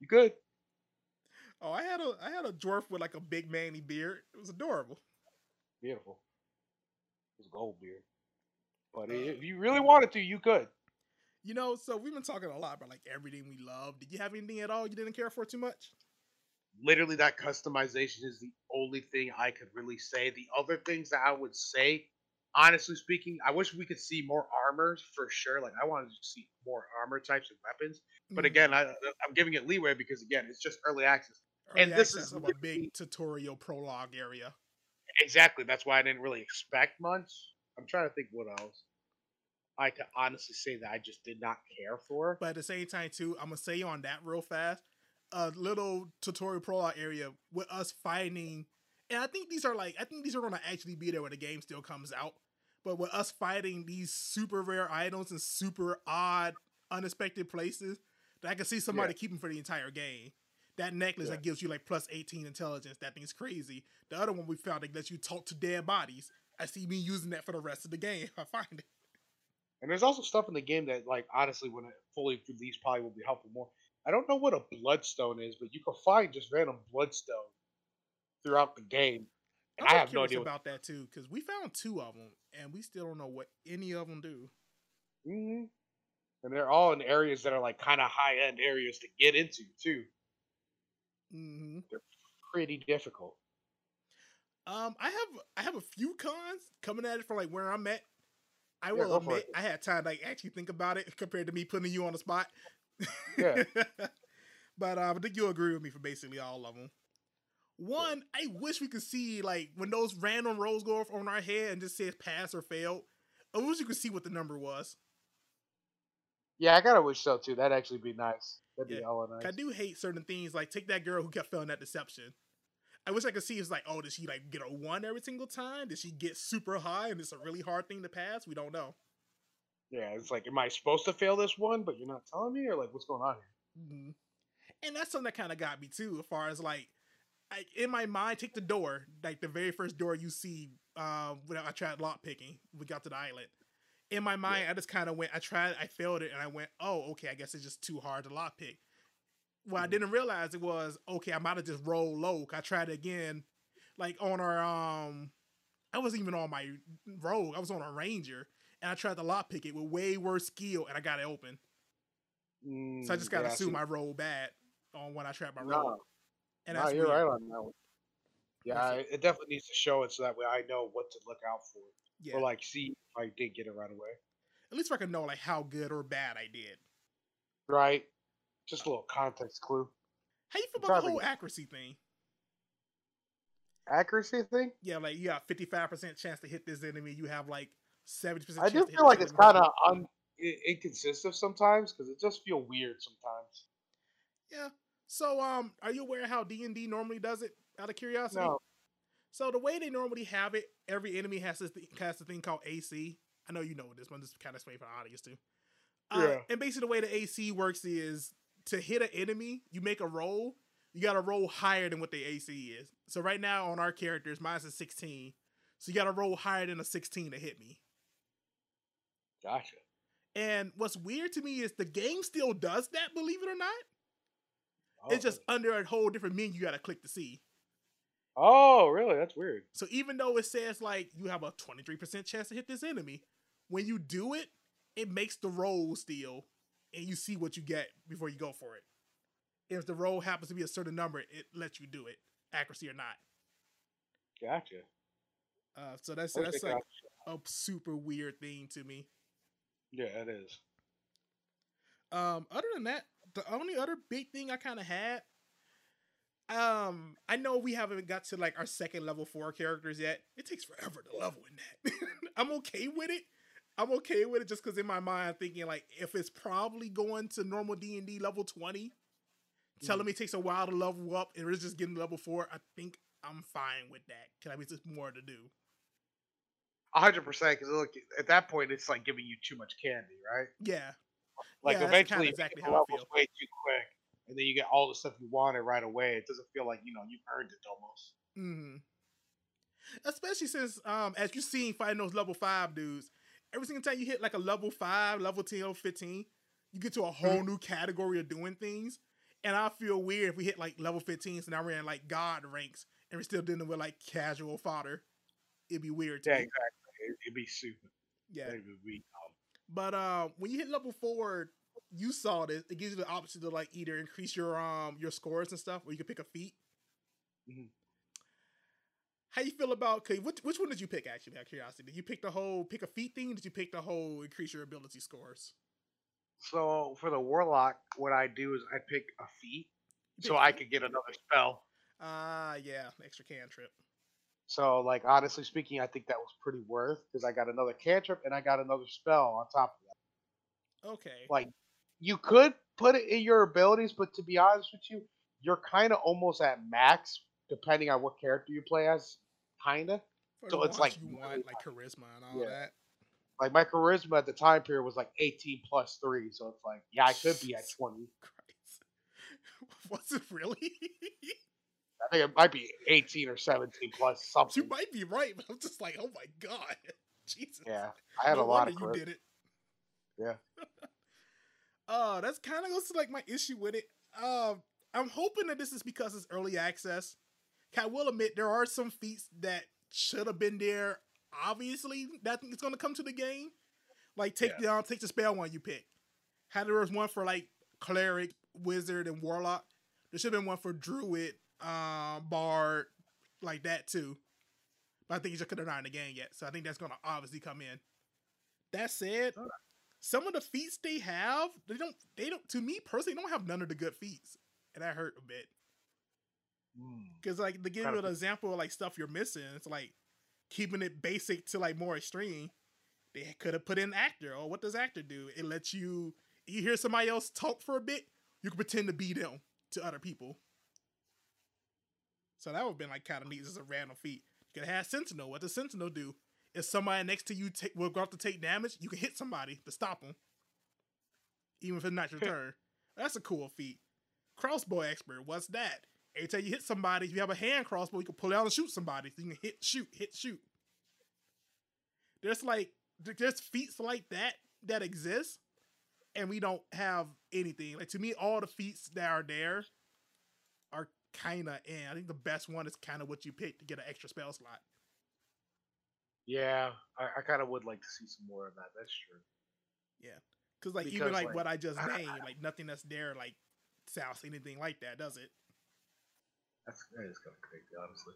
You could. oh, I had a I had a dwarf with like a big manly beard. It was adorable. Beautiful. It was gold beard. But i- uh. if you really wanted to, you could. You know, so we've been talking a lot about like everything we love. Did you have anything at all you didn't care for too much? Literally, that customization is the only thing I could really say. The other things that I would say, honestly speaking, I wish we could see more armors for sure. Like I wanted to see more armor types and weapons. But Mhm. again, I, I'm giving it leeway because again, it's just early access. Early and this access is a big tutorial prologue area. Exactly. That's why I didn't really expect much. I'm trying to think what else I could honestly say that I just did not care for. But at the same time, too, I'm gonna say on that real fast. A little tutorial prologue area with us fighting, and I think these are like I think these are gonna actually be there when the game still comes out. But with us fighting these super rare items in super odd, unexpected places, that I can see somebody Yeah. keeping for the entire game. That necklace Yeah. that gives you like plus 18 intelligence, that thing's crazy. The other one we found that lets you talk to dead bodies. I see me using that for the rest of the game I find it. And there's also stuff in the game that, like, honestly, when it fully released, probably will be helpful more. I don't know what a bloodstone is, but you can find just random bloodstone throughout the game. And I I'm have no idea. About that too, because we found two of them, and we still don't know what any of them do. hmm And they're all in areas that are like kind of high end areas to get into too. hmm They're Pretty difficult. Um, I have I have a few cons coming at it from like where I'm at. I Yeah, will admit. I had time to like actually think about it compared to me putting you on the spot. Yeah. but um, I think you'll agree with me for basically all of them. One, I wish we could see like when those random rolls go off on our head and just says pass or failed. I wish you could see what the number was. Yeah, I of wish so too. That'd actually be nice. That'd be Yeah. hella nice. I do hate certain things. Like take that girl who kept failing that deception. I wish I could see it's like, oh, did she like get a one every single time? Did she get super high and it's a really hard thing to pass? We don't know. Yeah, it's like, am I supposed to fail this one, but you're not telling me, or like, what's going on here? Mhm. And that's something that kind of got me too, as far as like, I, in my mind, take the door, like the very first door you see. Um, when I tried lock picking, we got to the island. In my mind, I just kind of went. I tried, I failed it, and I went, oh, okay, I guess it's just too hard to lock pick. What I Mhm. didn't realize it was okay. I might have just rolled low. I tried it again, like on our um, I wasn't even on my rogue. I was on a ranger, and I tried to lock pick it with way worse skill, and I got it open. So I just Mm, gotta yeah, assume I rolled bad on when I tried my No, roll. And no, you're weird. right on that one. Yeah, I- it definitely needs to show it so that way I know what to look out for, Yeah. or like see if I did get it right away. At least I can know like how good or bad I did. Right, just a little context clue. How you feel about the whole accuracy thing? Accuracy thing. Yeah, like you got fifty five percent chance to hit this enemy. You have like seventy percent. I do feel like it's kind of un- inconsistent sometimes because it just feel weird sometimes. Yeah. So um, are you aware how D and D normally does it? Out of curiosity. No, So the way they normally have it, every enemy has this th- has a thing called AC. I know you know this one. Just kind of explain for the audience too. Uh, Yeah. And basically, the way the AC works is to hit an enemy, you make a roll. You got to roll higher than what the AC is. So right now on our characters, mine's a 16. So you got to roll higher than a 16 to hit me. Gotcha. And what's weird to me is the game still does that, believe it or not. Oh, It's just under a whole different menu you got to click to see. oh, really? That's weird. So even though it says like you have a 23% chance to hit this enemy, when you do it, it makes the roll still and you see what you get before you go for it. If the roll happens to be a certain number, it lets you do it, accuracy or not. Gotcha. Uh, so that's that's like a super weird thing to me. Yeah, it is. Um, other than that, the only other big thing I kind of had, um, I know we haven't got to like our second level four characters yet. It takes forever to level in that. I'm okay with it. I'm okay with it just because in my mind, I'm thinking like if it's probably going to normal D and D level twenty, telling me it takes a while to level up, and it's just getting to level four. I think I'm fine with that. Can I be just more to do? A hundred percent. Because look, at that point, it's like giving you too much candy, right? Yeah, Like Yeah, eventually, you exactly how I feel. way too quick, and then you get all the stuff you wanted right away. It doesn't feel like you know you've earned it almost. hmm Especially since, um, as you've seen fighting those level five dudes, every single time you hit like a level five, level 10, or 15, you get to a whole new category of doing things. And I feel weird if we hit like level 15, so now we're in like God ranks and we're still dealing with like casual fodder. It'd be weird Yeah, me. exactly. It, it'd be super. Yeah. It would be dumb. But uh, when you hit level four, you saw this. It gives you the option to like either increase your um your scores and stuff, or you can pick a feat. Mhm. How you feel about? Okay, which which one did you pick? Actually, out of curiosity, did you pick the whole pick a feat thing? Did you pick the whole increase your ability scores? So for the warlock, what I do is I pick a feat, You so pick I could get another spell. Ah, yeah, extra cantrip. So like honestly speaking, I think that was pretty worth because I got another cantrip and I got another spell on top of that. Okay. Like you could put it in your abilities, but to be honest with you, you're kind of almost at max depending on what character you play as. Kinda. For so it's like you want like charisma and all Yeah. that. Like my charisma at the time period was like 18 plus three, so it's like yeah, I could be at 20. Christ, was it really? I think it might be 18 or 17 plus something. you might be right, but I'm just like, oh my god, Jesus. Yeah, I had no a lot of you did it. Yeah. uh, that's kind of goes to like my issue with it. Um, I'm hoping that this is because it's early access. I will admit there are some feats that should have been there. Obviously, that it's going to come to the game. Like take the um, take the spell one you pick. How there was one for like cleric, wizard, and warlock. There should have been one for druid, um, bard, like that too. But I think you just could have not in the game yet. So I think that's going to obviously come in. That said, some of the feats they have, they don't, they don't. To me personally, don't have none of the good feats, and that hurt a bit. Mm. Because like to give you an example of like stuff you're missing, it's like keeping it basic to like more extreme. They could have put in actor. Or what does actor do? It lets you you hear somebody else talk for a bit, you can pretend to be them to other people. So that would have been like kind of neat as a random feat. You could have Sentinel. What does Sentinel do? If somebody next to you take, will go out to take damage, you can hit somebody to stop them, even if it's not your turn. That's a cool feat. Crossbow expert. What's that? Every time you hit somebody, if you have a hand crossbow, you can pull out and shoot somebody. So you can hit, shoot, hit, shoot. There's like there's feats like that that exist, and we don't have anything. Like to me, all the feats that are there are kind of in. I think the best one is kind of what you pick to get an extra spell slot. Yeah, I, I kind of would like to see some more of that. That's true. Yeah, because like even like, like, what I just named, like nothing that's there like sounds anything like that, does it? That's that is kind of crazy, honestly.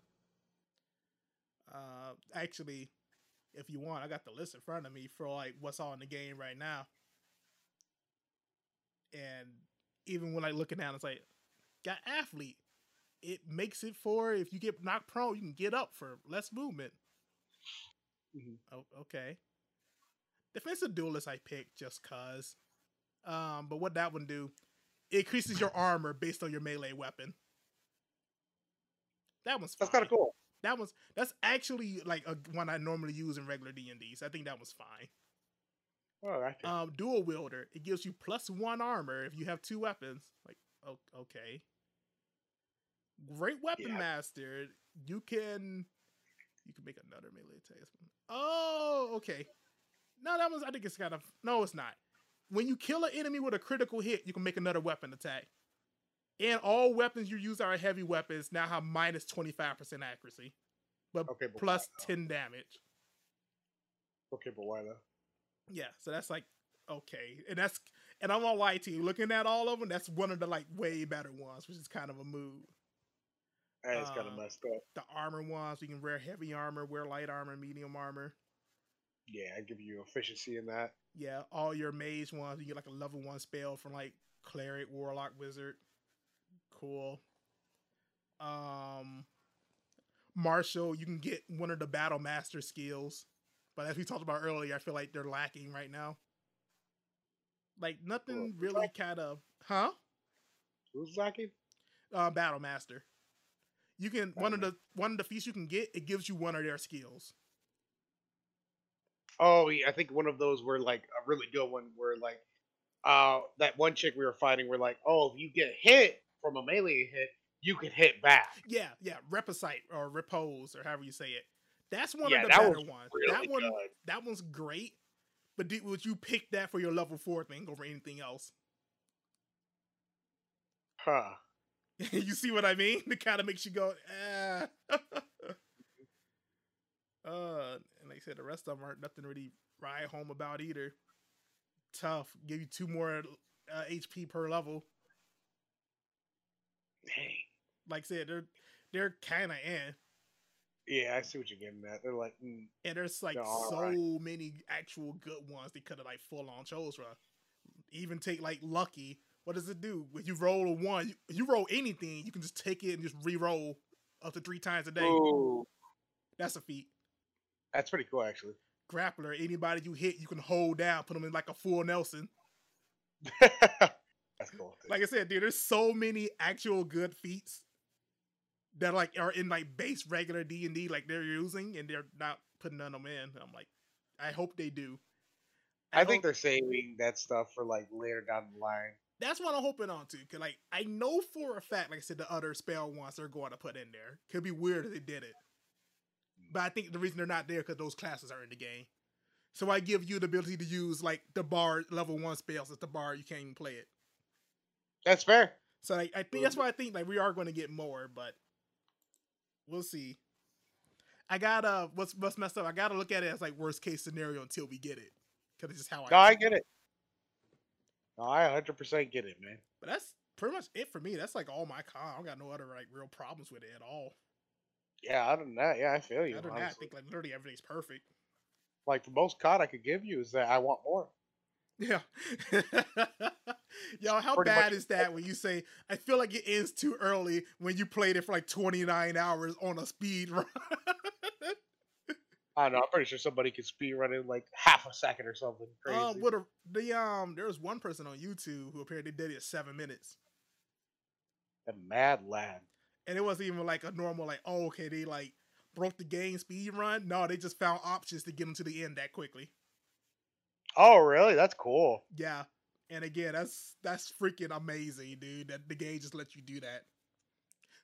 Uh, actually, if you want, I got the list in front of me for like what's all in the game right now. And even when I looking at it, it's like got athlete. It makes it for if you get knocked prone, you can get up for less movement. Mhm. Oh, okay. Defensive duelist I picked just cause. Um, but what that one do? It increases your armor based on your melee weapon. That one's That's kind of cool. That was that's actually like a one I normally use in regular D and D. So I think that was fine. Right. Um, dual wielder, it gives you plus one armor if you have two weapons. Like, okay. Great weapon Yeah. master, you can you can make another melee attack. Oh, okay. No, that was I think it's kind of no, it's not. When you kill an enemy with a critical hit, you can make another weapon attack. And all weapons you use are heavy weapons now have minus 25% accuracy, but Okay, but plus though? 10 damage. Okay, but why though? Yeah, so that's like okay, and that's and I'm to you. Looking at all of them, that's one of the like way better ones, which is kind of a mood. That is kind of Uh, messed up. The armor ones, you can wear heavy armor, wear light armor, medium armor. Yeah, I give you efficiency in that. Yeah, all your mage ones, you get like a level one spell from like cleric, warlock, wizard. Cool. Um, martial, you can get one of the battle master skills, but as we talked about earlier, I feel like they're lacking right now. Like nothing Cool. really kind of, huh? Who's lacking? uh, Battle Master. You can one of the one of the feats you can get. It gives you one of their skills. Oh, yeah, I think one of those were like a really good one where like uh, that one chick we were fighting, we're like, oh, if you get hit from a melee hit, you can hit back. Yeah, yeah, Reposite or Repose or however you say it. That's one Yeah, of the better ones. Really that one, good. that one's great. But did, would you pick that for your level four thing over anything else? Huh. you see what I mean? It kind of makes you go, ah. uh, and like I said, the rest of them aren't nothing really ride home about either. Tough. Give you two more uh, HP per level. Dang. Like I said, they're they're kind of in, Yeah, I see what you're getting at. They're like, mm, and there's like so right. many actual good ones they could have like full on chose from. Even take like Lucky. What does it do? When you roll a one, you, you roll anything, you can just take it and just re-roll up to three times a day. ooh, That's a feat. that's pretty cool, actually. grappler, anybody you hit, you can hold down, put them in like a full Nelson. that's cool. Like I said, dude, there's so many actual good feats that like are in like base regular D and D, like they're using, and they're not putting none of them in. I'm like, I hope they do. I think they're saving that stuff for like later down the line. That's what I'm hoping on to. Cause like I know for a fact, like I said, the other spell ones they're going to put in there. Could be weird if they did it, but I think the reason they're not there because those classes are in the game. So I give you the ability to use like the bar level one spells. It's the bar you can't even play it. That's fair. So like, I think that's why I think like we are going to get more, but we'll see. I gotta what's what's messed up. I gotta look at it as like worst case scenario until we get it, because it's just how I. No, I get it. No, I 100% get it, man. But that's pretty much it for me. That's like all my con. I don't got no other like real problems with it at all. Yeah, other than that, yeah, I feel you. Other than that, I think like literally everything's perfect. Like the most COD I could give you is that I want more. Yeah. Yo, how Pretty bad is that when you say I feel like it ends too early when you played it for like 29 hours on a speed run? I don't know. I'm pretty sure somebody could speed run in like half a second or something crazy. Um, what a, the um, there was one person on YouTube who apparently did it in seven minutes, a mad lad. and it wasn't even like a normal like, oh, okay, they like broke the game speed run. No, they just found options to get them to the end that quickly. Oh, really? That's cool. Yeah, and again, that's that's freaking amazing, dude. That the game just lets you do that.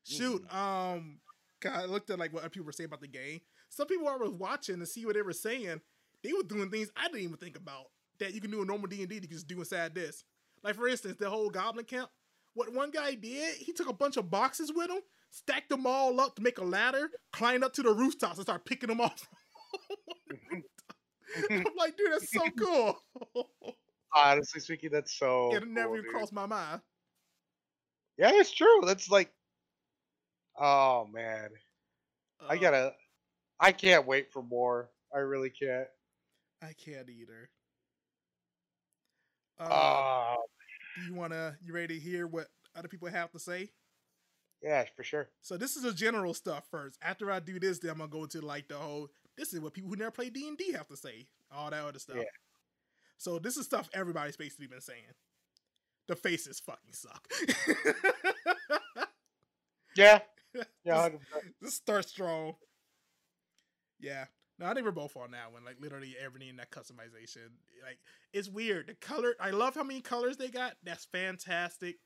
Shoot, um, God, I looked at like what people were saying about the game. Some people I was watching to see what they were saying. They were doing things I didn't even think about that you can do in normal D and D. You can just do inside this. Like for instance, the whole Goblin Camp. What one guy did, he took a bunch of boxes with him, stacked them all up to make a ladder, climbed up to the rooftops, and started picking them off. I'm like, dude, that's so cool. Honestly speaking, that's so. it never cool, even dude. crossed my mind. Yeah, it's true. That's like. Oh man, I Uh, gotta. I can't wait for more. I really can't. I can't either. Uh, Uh, do you wanna? You ready to hear what other people have to say? yeah, for sure. So this is the general stuff first. After I do this, then I'm gonna go to like the whole. This is what people who never play D and D have to say. All that other stuff. Yeah. So this is stuff everybody's basically been saying. The faces fucking suck. Yeah, yeah. Just- 100%. Start strong. Yeah. No, I think we're both on that one. Like literally everything in that customization. Like it's weird. The color I love how many colors they got. That's fantastic.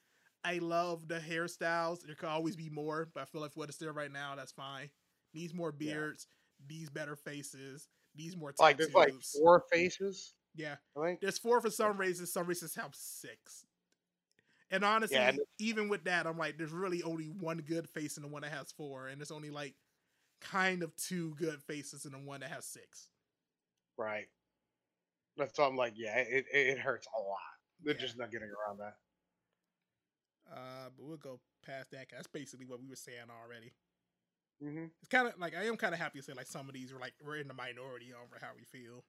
I love the hairstyles. There could always be more, but I feel like what is there right now, that's fine. Needs more Yeah. beards, these better faces, these more tattoos. Like there's like four faces. yeah. There's four for some races, some races have six. And honestly, Yeah, even with that, I'm like, there's really only one good face in the one that has four, and it's only like kind of two good faces and the one that has six. Right. That's why I'm like, yeah, it, it, hurts a lot. They're Yeah. just not getting around that. Uh, but we'll go past that. that's basically what we were saying already. hmm It's kind of like I am kind of happy to say like some of these are like we're in the minority over how we feel.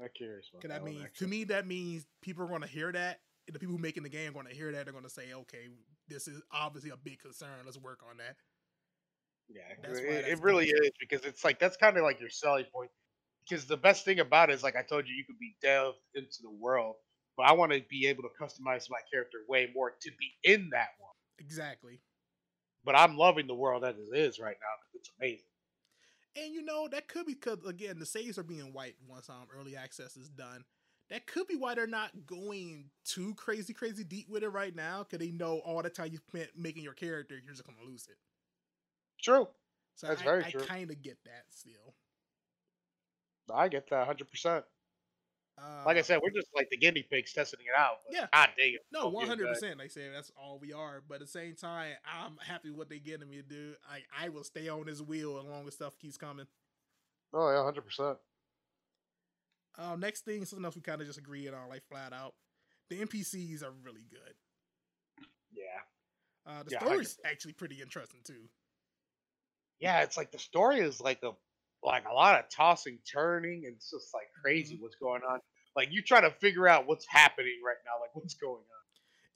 I'm curious. About that that one, means to me that means people are going to hear that. And the people making the game are going to hear that. They're going to say, okay, this is obviously a big concern. Let's work on that. Yeah, That's it, it really is because it's like that's kind of like your selling point. Because the best thing about it is, like I told you, you could be delved into the world, but I want to be able to customize my character way more to be in that world. Exactly. But I'm loving the world as it is right now. 'cause It's amazing. And you know that could be because again the saves are being wiped once um early access is done. that could be why they're not going too crazy, crazy deep with it right now. Because they know all the time you spent making your character, you're just gonna lose it. True. So That's I, very I true. I kind of get that still. I get that 100%. Uh, Like I said, we're just like the guinea pigs testing it out. But Yeah. God dang it. no, one hundred percent. Like I say, that's all we are. But at the same time, I'm happy with what they're getting me to do. I I will stay on this wheel as long as stuff keeps coming. Oh, yeah, 100%. Uh, next thing, something else we kind of just agreed on, like flat out. The NPCs are really good. Yeah. Uh, the Yeah, story's actually pretty interesting too. Yeah, it's like the story is like a like a lot of tossing, turning, and it's just like crazy Mm-hmm. what's going on. Like you try to figure out what's happening right now, like what's going on.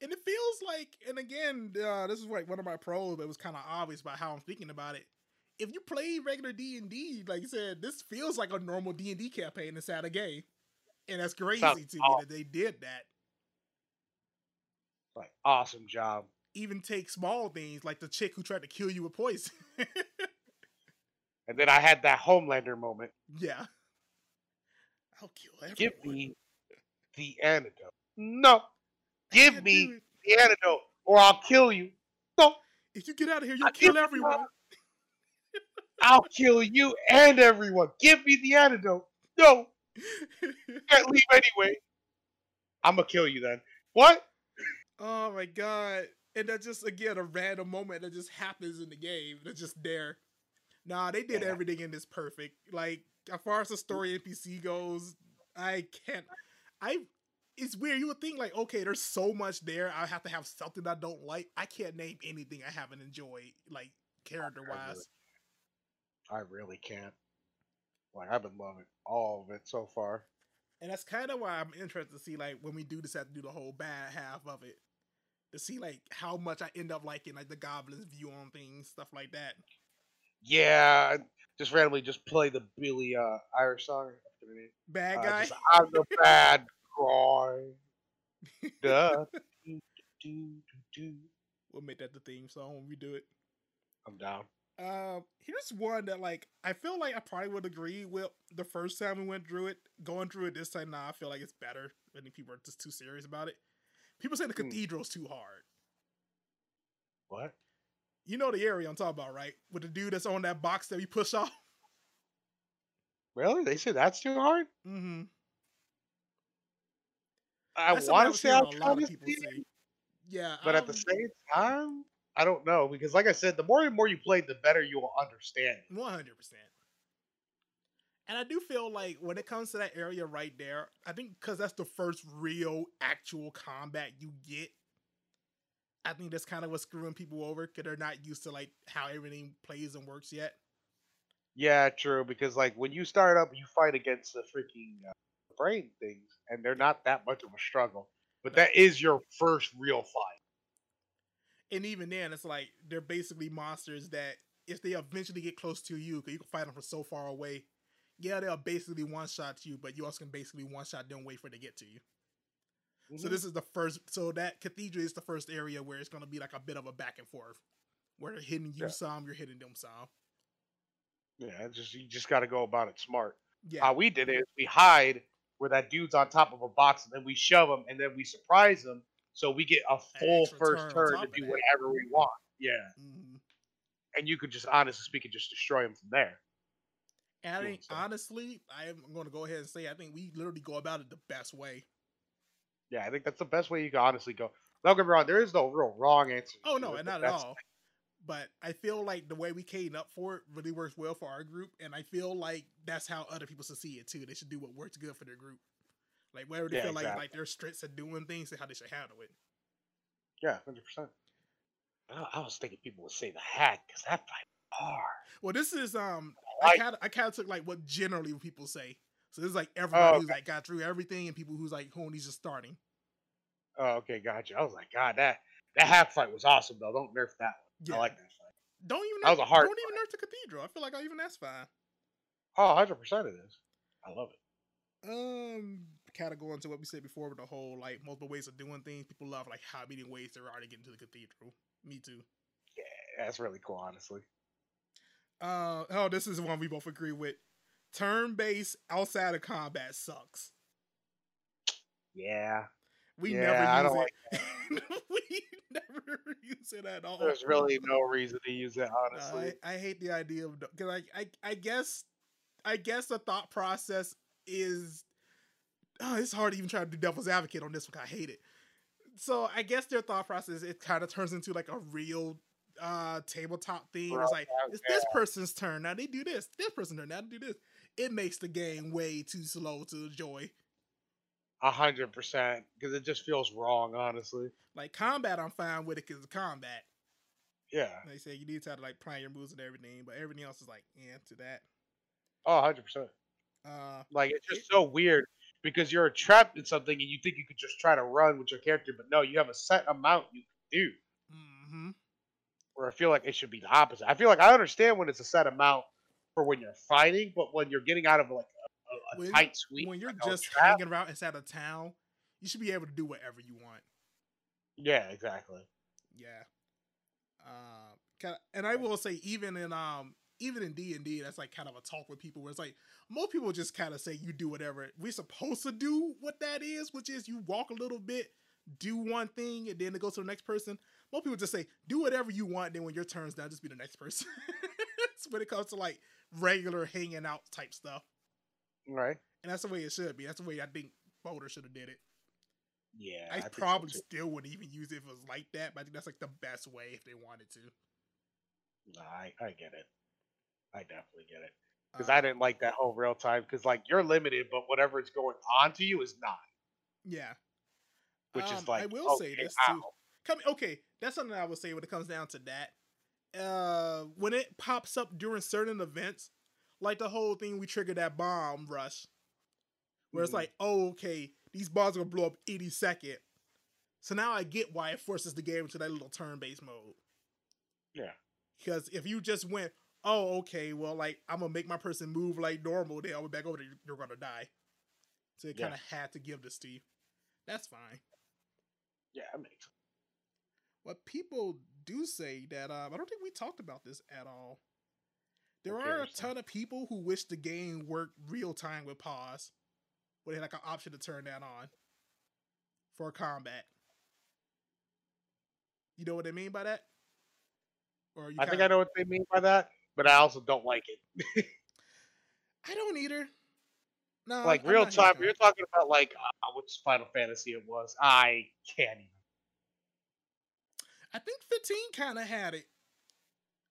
And it feels like, and again, uh, this is like one of my pros, it was kind of obvious by how I'm thinking about it. If you play regular D and D, like you said, this feels like a normal D and D campaign inside a game, and that's crazy Sounds to me that they did that. Like awesome job. Even take small things like the chick who tried to kill you with poison. And then I had that Homelander moment. yeah, I'll kill everyone. Give me the antidote. No. Give me the antidote, or I'll kill you. No. If you get out of here, you'll I kill everyone. I'll kill you and everyone. Give me the antidote. No. Can't leave anyway. I'm gonna kill you then. What? Oh my god. And that just again a random moment that just happens in the game. That's just there. Nah, they did Yeah. everything in this perfect. Like as far as the story mm. NPC goes, I can't I it's weird. You would think like, okay, there's so much there. I have to have something I don't like. I can't name anything I haven't enjoyed, like character wise. I really can't. Like I've been loving all of it so far. And that's kind of why I'm interested to see like when we do decide to do the whole bad half of it. To see like how much I end up liking like the goblin's view on things, stuff like that. Yeah, just randomly just play the Billie uh, Eilish song. I forget her name. Bad Uh, guy. just, I'm the bad guy. Duh. Do, do, do, do. We'll make that the theme song when we do it. I'm down. Um, here's one that like I feel like I probably would agree with the first time we went through it. Going through it this time now, I feel like it's better. I think people are just too serious about it. People say the Hmm. cathedral's too hard. What? You know the area I'm talking about, right? With the dude that's on that box that we push off. Really? They say that's too hard? Mm-hmm. I want to say I'm a lot trying of to people say. Yeah, but at the um, same time, I don't know because, like I said, the more and more you play, the better you will understand. One hundred percent. And I do feel like when it comes to that area right there, I think because that's the first real actual combat you get. I think that's kind of what's screwing people over because they're not used to like how everything plays and works yet. Yeah, true. Because like when you start up, you fight against the freaking uh, brain things, and they're not that much of a struggle. But that is your first real fight. And even then, it's like they're basically monsters that if they eventually get close to you, because you can fight them from so far away, yeah, they'll basically one shot you, but you also can basically one shot them, wait for it to get to you. So Mhm. this is the first. So that cathedral is the first area where it's going to be like a bit of a back and forth, where they're hitting you Yeah. some, you're hitting them some. yeah, just you just got to go about it smart. Yeah, How we did it is we hide where that dude's on top of a box, and then we shove him, and then we surprise him, so we get a full first turn turn to do whatever we want. Yeah, hmm and you could just honestly speaking, just destroy him from there. and I think honestly, I'm going to go ahead and say I think we literally go about it the best way. Yeah, I think that's the best way you can honestly go. Don't get me wrong, there is no real wrong answer. Oh no, and not at that's- all. But I feel like the way we came up for it really works well for our group, and I feel like that's how other people should see it too. They should do what works good for their group. Like wherever they Yeah, feel like exactly. like their strengths at doing things and how they should handle it. Yeah, hundred percent. I, I was thinking people would say the hag because that fight was hard. Well, this is um, I I kind of I kind of took like what generally people say. So this is like everybody Oh, who's like got through everything, and people who's like who only just starting. Oh, okay, gotcha. I was like, God, that that hag fight was awesome though. Don't nerf that one. Yeah. I like that fight. Don't even That was a hard don't even nerf the cathedral. I feel like I even that's fine. Oh, 100 percent it is. I love it. Um, kind of go into what we said before with the whole like multiple ways of doing things. People love like how many ways there are to get into the cathedral. Me too. Yeah, that's really cool, honestly. Uh oh, this is one we both agree with. Turn based outside of combat sucks. Yeah, We Yeah, I never don't use it. we never use it at all. there's really no reason to use it, honestly. I, I hate the idea of because I, I I guess I guess the thought process is oh, it's hard to even try to do devil's advocate on this one. I hate it. So I guess their thought process it kind of turns into like a real uh tabletop thing. It's like it's this person's turn now. They do this. This person's turn now. They do this. It makes the game way too slow to enjoy. A hundred percent, because it just feels wrong, honestly. Like combat, I'm fine with it because combat. Yeah. They say you need to have to like plan your moves and everything, but everything else is like yeah to that. Oh, 100 percent. Uh, Like it's just so weird because you're trapped in something and you think you could just try to run with your character, but no, you have a set amount you can do. Mm-hmm. Where I feel like it should be the opposite. I feel like I understand when it's a set amount for when you're fighting, but when you're getting out of like a, a, When- tight sweep, when you're like just hanging around inside a town, you should be able to do whatever you want. yeah, exactly. Yeah. Uh, and I will say, even in um, even in D and D, that's like kind of a talk with people where it's like most people just kind of say you do whatever we're supposed to do. What that is, which is you walk a little bit, do one thing, and then it goes to the next person. Most people just say do whatever you want. Then when your turn's done, just be the next person. When it comes to like regular hanging out type stuff, Right. and that's the way it should be. That's the way I think Baldur should have did it. Yeah. I, so, probably too. still wouldn't even use it if it was like that, but I think that's like the best way if they wanted to. Nah, I, I get it. I definitely get it. Uh, Because I didn't like that whole real time. Because like you're limited, but whatever is going on to you is not. Yeah. Which Um, is like I will say this too. Come okay, that's something I would say when it comes down to that. Uh when it pops up during certain events, like the whole thing we triggered that bomb rush. Where it's Mhm. like, oh, okay, these bombs are gonna blow up any second. So now I get why it forces the game into that little turn-based mode. Yeah. Because if you just went, oh, okay, well, like I'm gonna make my person move like normal, then I'll be back over there, you're gonna die. So it Yeah. kind of had to give this to you. That's fine. Yeah, it makes What people do say that um, I don't think we talked about this at all. There Okay, are a ton of people who wish the game worked real time with pause, where they had like an option to turn that on for combat. You know what I mean by that? Or you I think I know what they mean by that, but I also don't like it. I don't either. No, like I'm- real time, you're talking about like uh, which Final Fantasy it was. I can't even. I think 15 kind of had it.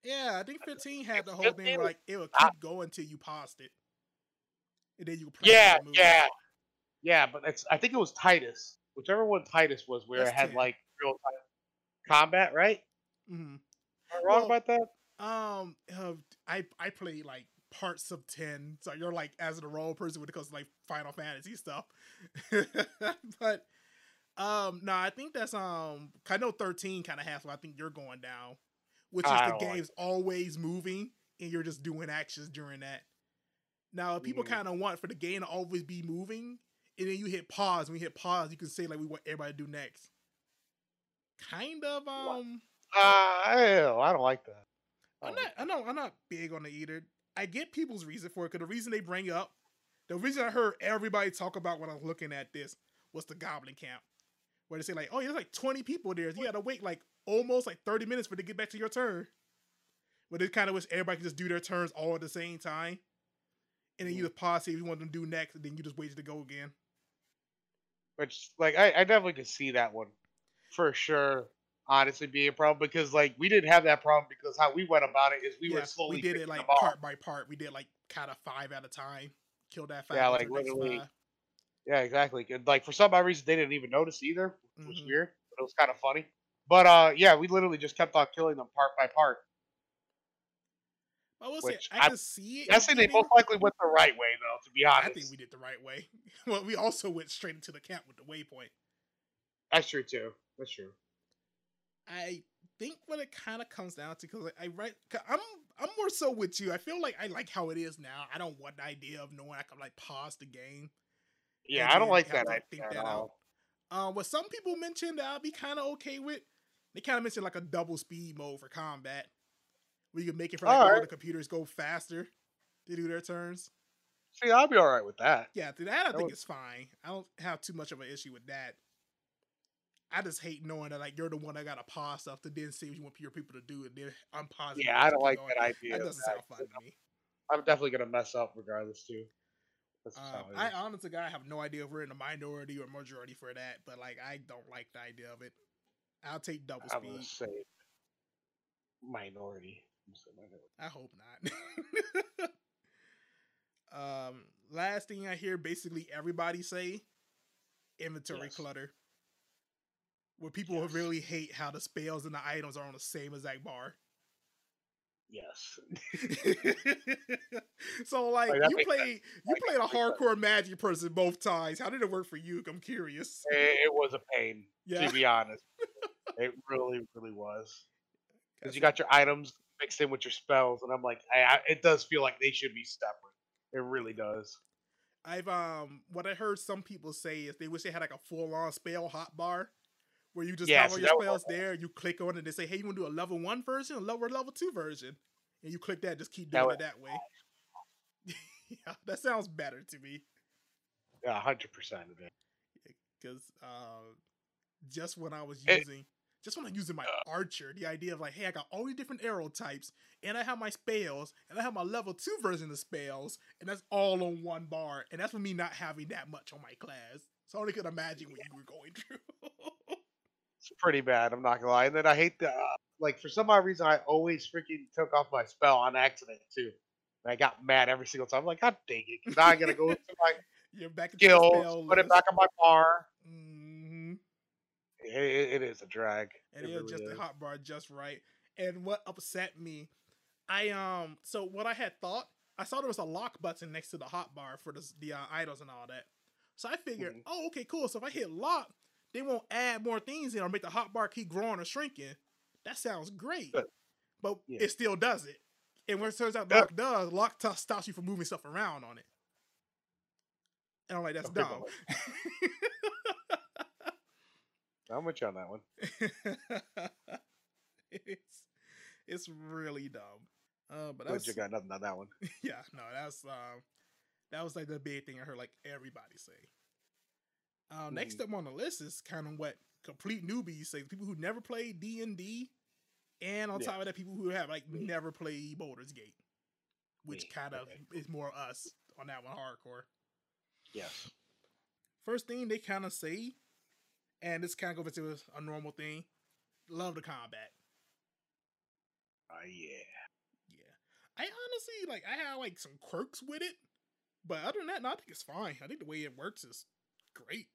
Yeah, I think 15 had the whole thing 15 where like it would I- keep going till you paused it, and then you Yeah, the yeah, yeah. But it's I think it was Tidus, whichever one Tidus was, where That's it had 10. like real time combat, right? hmm Am I wrong Well, about that? Um, uh, I I played like parts of 10, so you're like as a role person when it comes to like Final Fantasy stuff. but um, no, I think that's um, I know 13 kind of has what I think you're going down, which is I the don't like game's always moving and you're just doing actions during that. Now, people Mhm. kind of want for the game to always be moving, and then you hit pause. When you hit pause, you can say like we want everybody to do next. Kind of um. Uh, ew, I don't like that. I I'm don't not. I know. I'm not big on it either. I get people's reason for it because the reason they bring up, the reason I heard everybody talk about when I was looking at this was the Goblin Camp, where they say like, "Oh, yeah, there's like 20 people there. You got to wait like almost like 30 minutes for to get back to your turn." But they kind of wish everybody could just do their turns all at the same time, and then you mm. just pause see if you want them to do next, and then you just wait to go again. Which, like, I, I definitely could see that one for sure. Honestly, being a problem because like we didn't have that problem because how we went about it is we yeah, were slowly we did it like part by part. We did like kind of five at a time. Kill that five. Yeah, like, literally five. Yeah, exactly. And, Like for some odd reason they didn't even notice either, which was Mhm. weird, but it was kind of funny. But uh, yeah, we literally just kept on killing them part by part. I will say I I- can see it. Guessing they happening. most likely went the right way though. To be honest, I think we did the right way. well, we also went straight into the camp with the waypoint. that's true too. That's true. I think what it kind of comes down to because I write, i I'm I'm more so with you. I feel like I like how it is now. I don't want the idea of knowing I can like pause the game. Yeah, I don't like that idea think at that out. Um, what some people mentioned that I'd be kind of okay with. They kind of mentioned like a double speed mode for combat, where you can make it for like all Alright. the computers go faster to do their turns. See, I'll be all right with that. Yeah, to that I That think was- it's fine. I don't have too much of an issue with that. I just hate knowing that like you're the one that got to pause stuff to then see what you want your people to do and then unpause. it Yeah, I don't like going. that idea. That doesn't sound fun to me. I'm definitely gonna mess up regardless too. Um, I honestly, I have no idea if we're in the minority or majority for that, but like I don't like the idea of it. I'll take double speed. say minority. Say minority. I hope not. um, last thing I hear basically everybody say inventory Yes. clutter. Where people Yes. really hate how the spells and the items are on the same exact bar. Yes. so like Like, you played you played a that makes sense. hardcore magic person both times. How did it work for you? I'm curious. it, was a pain Yeah. to be honest. it really, really was. Because you got your items mixed in with your spells, and I'm like, I, I, it does feel like they should be separate. It really does. I've um what I heard some people say is they wish they had like a full on spell hotbar where you just Yeah, have all your spells there, you click on it, they say, Hey, you wanna do a level one version, a level level two version? And you click that, just keep That doing would- it that way. yeah, that sounds better to me. Yeah, hundred percent of it. Because uh just when I was It- using just when I'm using my archer, the idea of like, hey, I got all these different arrow types, and I have my spells, and I have my level two version of spells, and that's all on one bar, and that's for me not having that much on my class. So I only could imagine what you were going through. It's pretty bad. I'm not gonna lie. And then I hate the uh, like for some odd reason I always freaking took off my spell on accident too. And I got mad every single time. I'm like, God dang it! 'cause now I gotta go to my You're back skills, spell put it back on my bar. hmm It, it- it is a drag. and It really just the is. hot bar just right. And what upset me, I um, so what I had thought, I saw there was a lock button next to the hot bar for the the uh, idols and all that. So I figured, Mhm. oh, okay, cool. So if I hit lock, they won't add more things in or make the hot bar keep growing or shrinking. That sounds great, but Yeah. it still does it. And when it turns out Yeah. does, lock t- stops you from moving stuff around on it. And I'm like, that's dumb. I'm with you on that one. it's it's really dumb. Uh, but Glad that's you got nothing on that one. yeah, no, that's um that was like the big thing I heard like everybody say. Um, next up on the list is kind of what complete newbies say. People who never played D and D, and on Yeah. top of that, people who have like Me. never played Baldur's Gate, which kind of okay. is more us on that one hardcore. Yes. First thing they kind of say, and this kind of goes into a normal thing, love the combat. Uh, yeah. Yeah. I honestly like I have like some quirks with it. But other than that, no, I think it's fine. I think the way it works is great.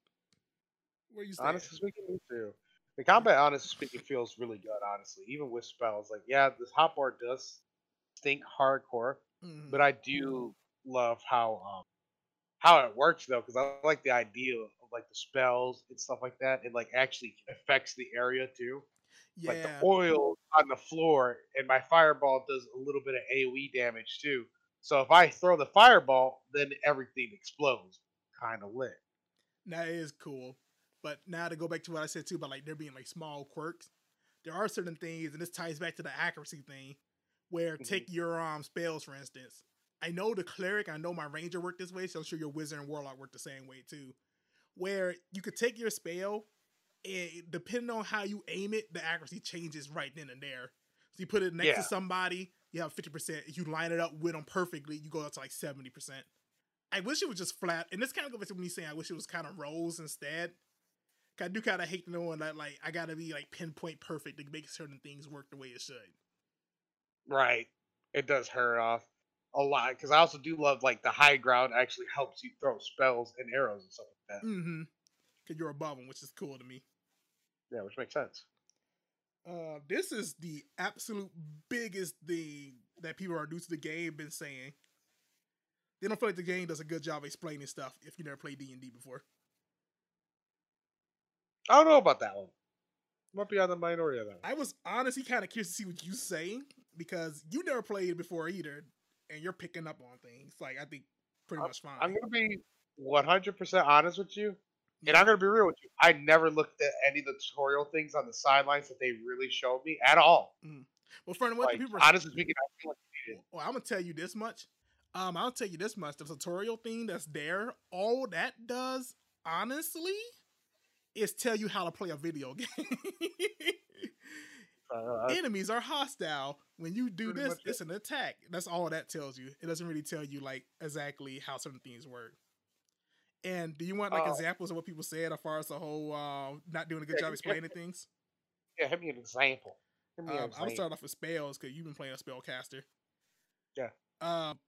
Where you stand? Honestly speaking, me too. The combat, honestly speaking, feels really good. Honestly, even with spells, like yeah, this hot bar does think hardcore, Mhm. but I do love how um how it works though, because I like the idea of like the spells and stuff like that. It like actually affects the area too. yeah. Like the oil on the floor, and my fireball does a little bit of AOE damage too. So if I throw the fireball, then everything explodes. Kind of lit. That is cool. But now to go back to what I said too about like there being like small quirks, there are certain things, and this ties back to the accuracy thing, where Mhm. take your um spells for instance. I know the cleric, I know my ranger work this way, so I'm sure your wizard and warlock work the same way too. Where you could take your spell, and depending on how you aim it, the accuracy changes right then and there. So you put it next Yeah. to somebody, you have fifty percent. If you line it up with them perfectly, you go up to like seventy percent. I wish it was just flat, and this kind of goes back to me saying I wish it was kind of rolls instead. I do kind of hate knowing that like I gotta be like pinpoint perfect to make certain things work the way it should. Right. It does hurt off a lot because I also do love like the high ground actually helps you throw spells and arrows and stuff like that. Mm-hmm. Cause you're above them, which is cool to me. Yeah, which makes sense. Uh, this is the absolute biggest thing that people are new to the game been saying. They don't feel like the game does a good job explaining stuff if you never played D and D before. I don't know about that one. Might be on the minority of that. One. I was honestly kind of curious to see what you say because you never played it before either, and you're picking up on things. Like I think pretty much fine. I'm gonna be 100 percent honest with you, and I'm gonna be real with you. I never looked at any of the tutorial things on the sidelines that they really showed me at all. well, friend, what Like, people are honestly speaking, I feel like Well, I'm gonna tell you this much. Um, I'll tell you this much: the tutorial thing that's there, all that does, honestly, is tell you how to play a video game. Uh, Enemies are hostile. When you do this, much it. it's an attack. That's all that tells you. It doesn't really tell you like exactly how certain things work. And do you want like Uh, examples of what people said as far as the whole uh, not doing a good Yeah, job yeah. explaining things? yeah, give me an example. Me Um, an I'm gonna start off with spells because you've been playing a spellcaster. Yeah. Um,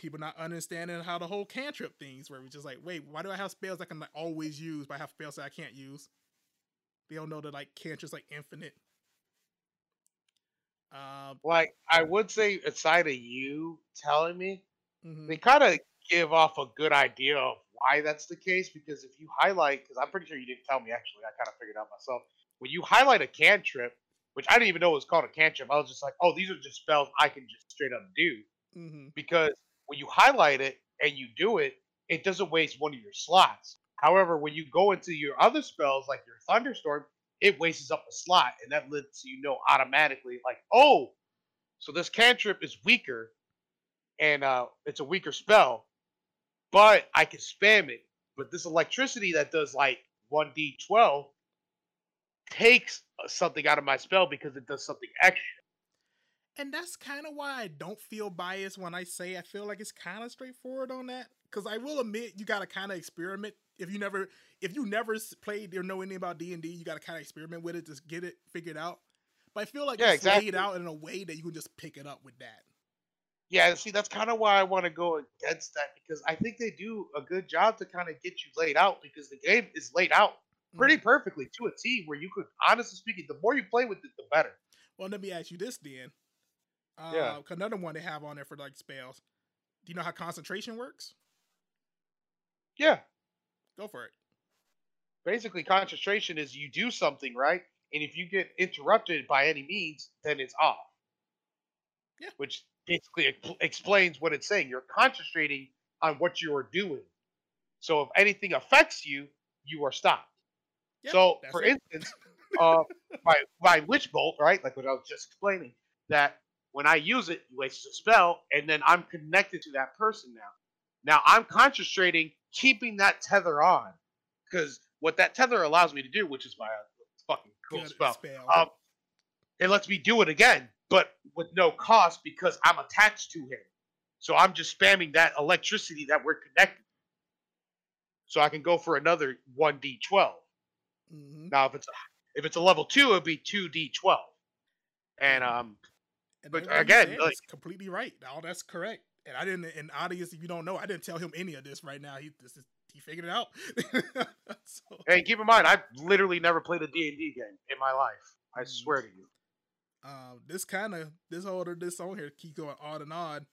people not understanding how the whole cantrip things where we just like, wait, why do I have spells I can like, always use, but I have spells that I can't use? They don't know that like cantrips like infinite. Um, Like I would say, aside of you telling me, mhm. they kind of give off a good idea of why that's the case because if you highlight because i'm pretty sure you didn't tell me actually i kind of figured out myself when you highlight a cantrip which i didn't even know was called a cantrip i was just like oh these are just spells i can just straight up do Mhm. because when you highlight it and you do it it doesn't waste one of your slots however when you go into your other spells like your thunderstorm it wastes up a slot and that lets you know automatically like oh so this cantrip is weaker and uh, it's a weaker spell, but I can spam it. But this electricity that does like 1d12 takes uh, something out of my spell because it does something extra. And that's kind of why I don't feel biased when I say I feel like it's kind of straightforward on that. Because I will admit, you gotta kind of experiment. If you never, if you never played or know anything about D and D, you gotta kind of experiment with it, just get it figured out. But I feel like Yeah, it's laid out in a way that you can just pick it up with that. Yeah, see, that's kind of why I want to go against that because I think they do a good job to kind of get you laid out because the game is laid out pretty mm. perfectly to a T where you could, honestly speaking, the more you play with it, the better. Well, let me ask you this then. Uh, Yeah. Another one they have on there for like spells. Do you know how concentration works? Yeah, Go for it. basically, concentration is you do something, right? And if you get interrupted by any means, then it's off. Yeah. Which basically explains what it's saying. You're concentrating on what you are doing. So if anything affects you, you are stopped. Yeah, so, for it. instance, uh, my my witch bolt, right? Like what I was just explaining, that when I use it, it wastes a spell, and then I'm connected to that person now. Now I'm concentrating, keeping that tether on, because what that tether allows me to do, which is my fucking cool Good spell, spell. um, it lets me do it again, but with no cost because I'm attached to him. So I'm just spamming that electricity that we're connected. So I can go for another one d12. Mhm. Now, if it's a, if it's a level two, it'd be two d twelve. And um, And But again, like- completely right. All that's correct. And I didn't. And audience, if you don't know, I didn't tell him any of this right now. He this is he figured it out. so, hey, keep in mind, I've literally never played a D and D game in my life. I Mm. swear to you. uh, this kind of this order, this on here keep going on and on.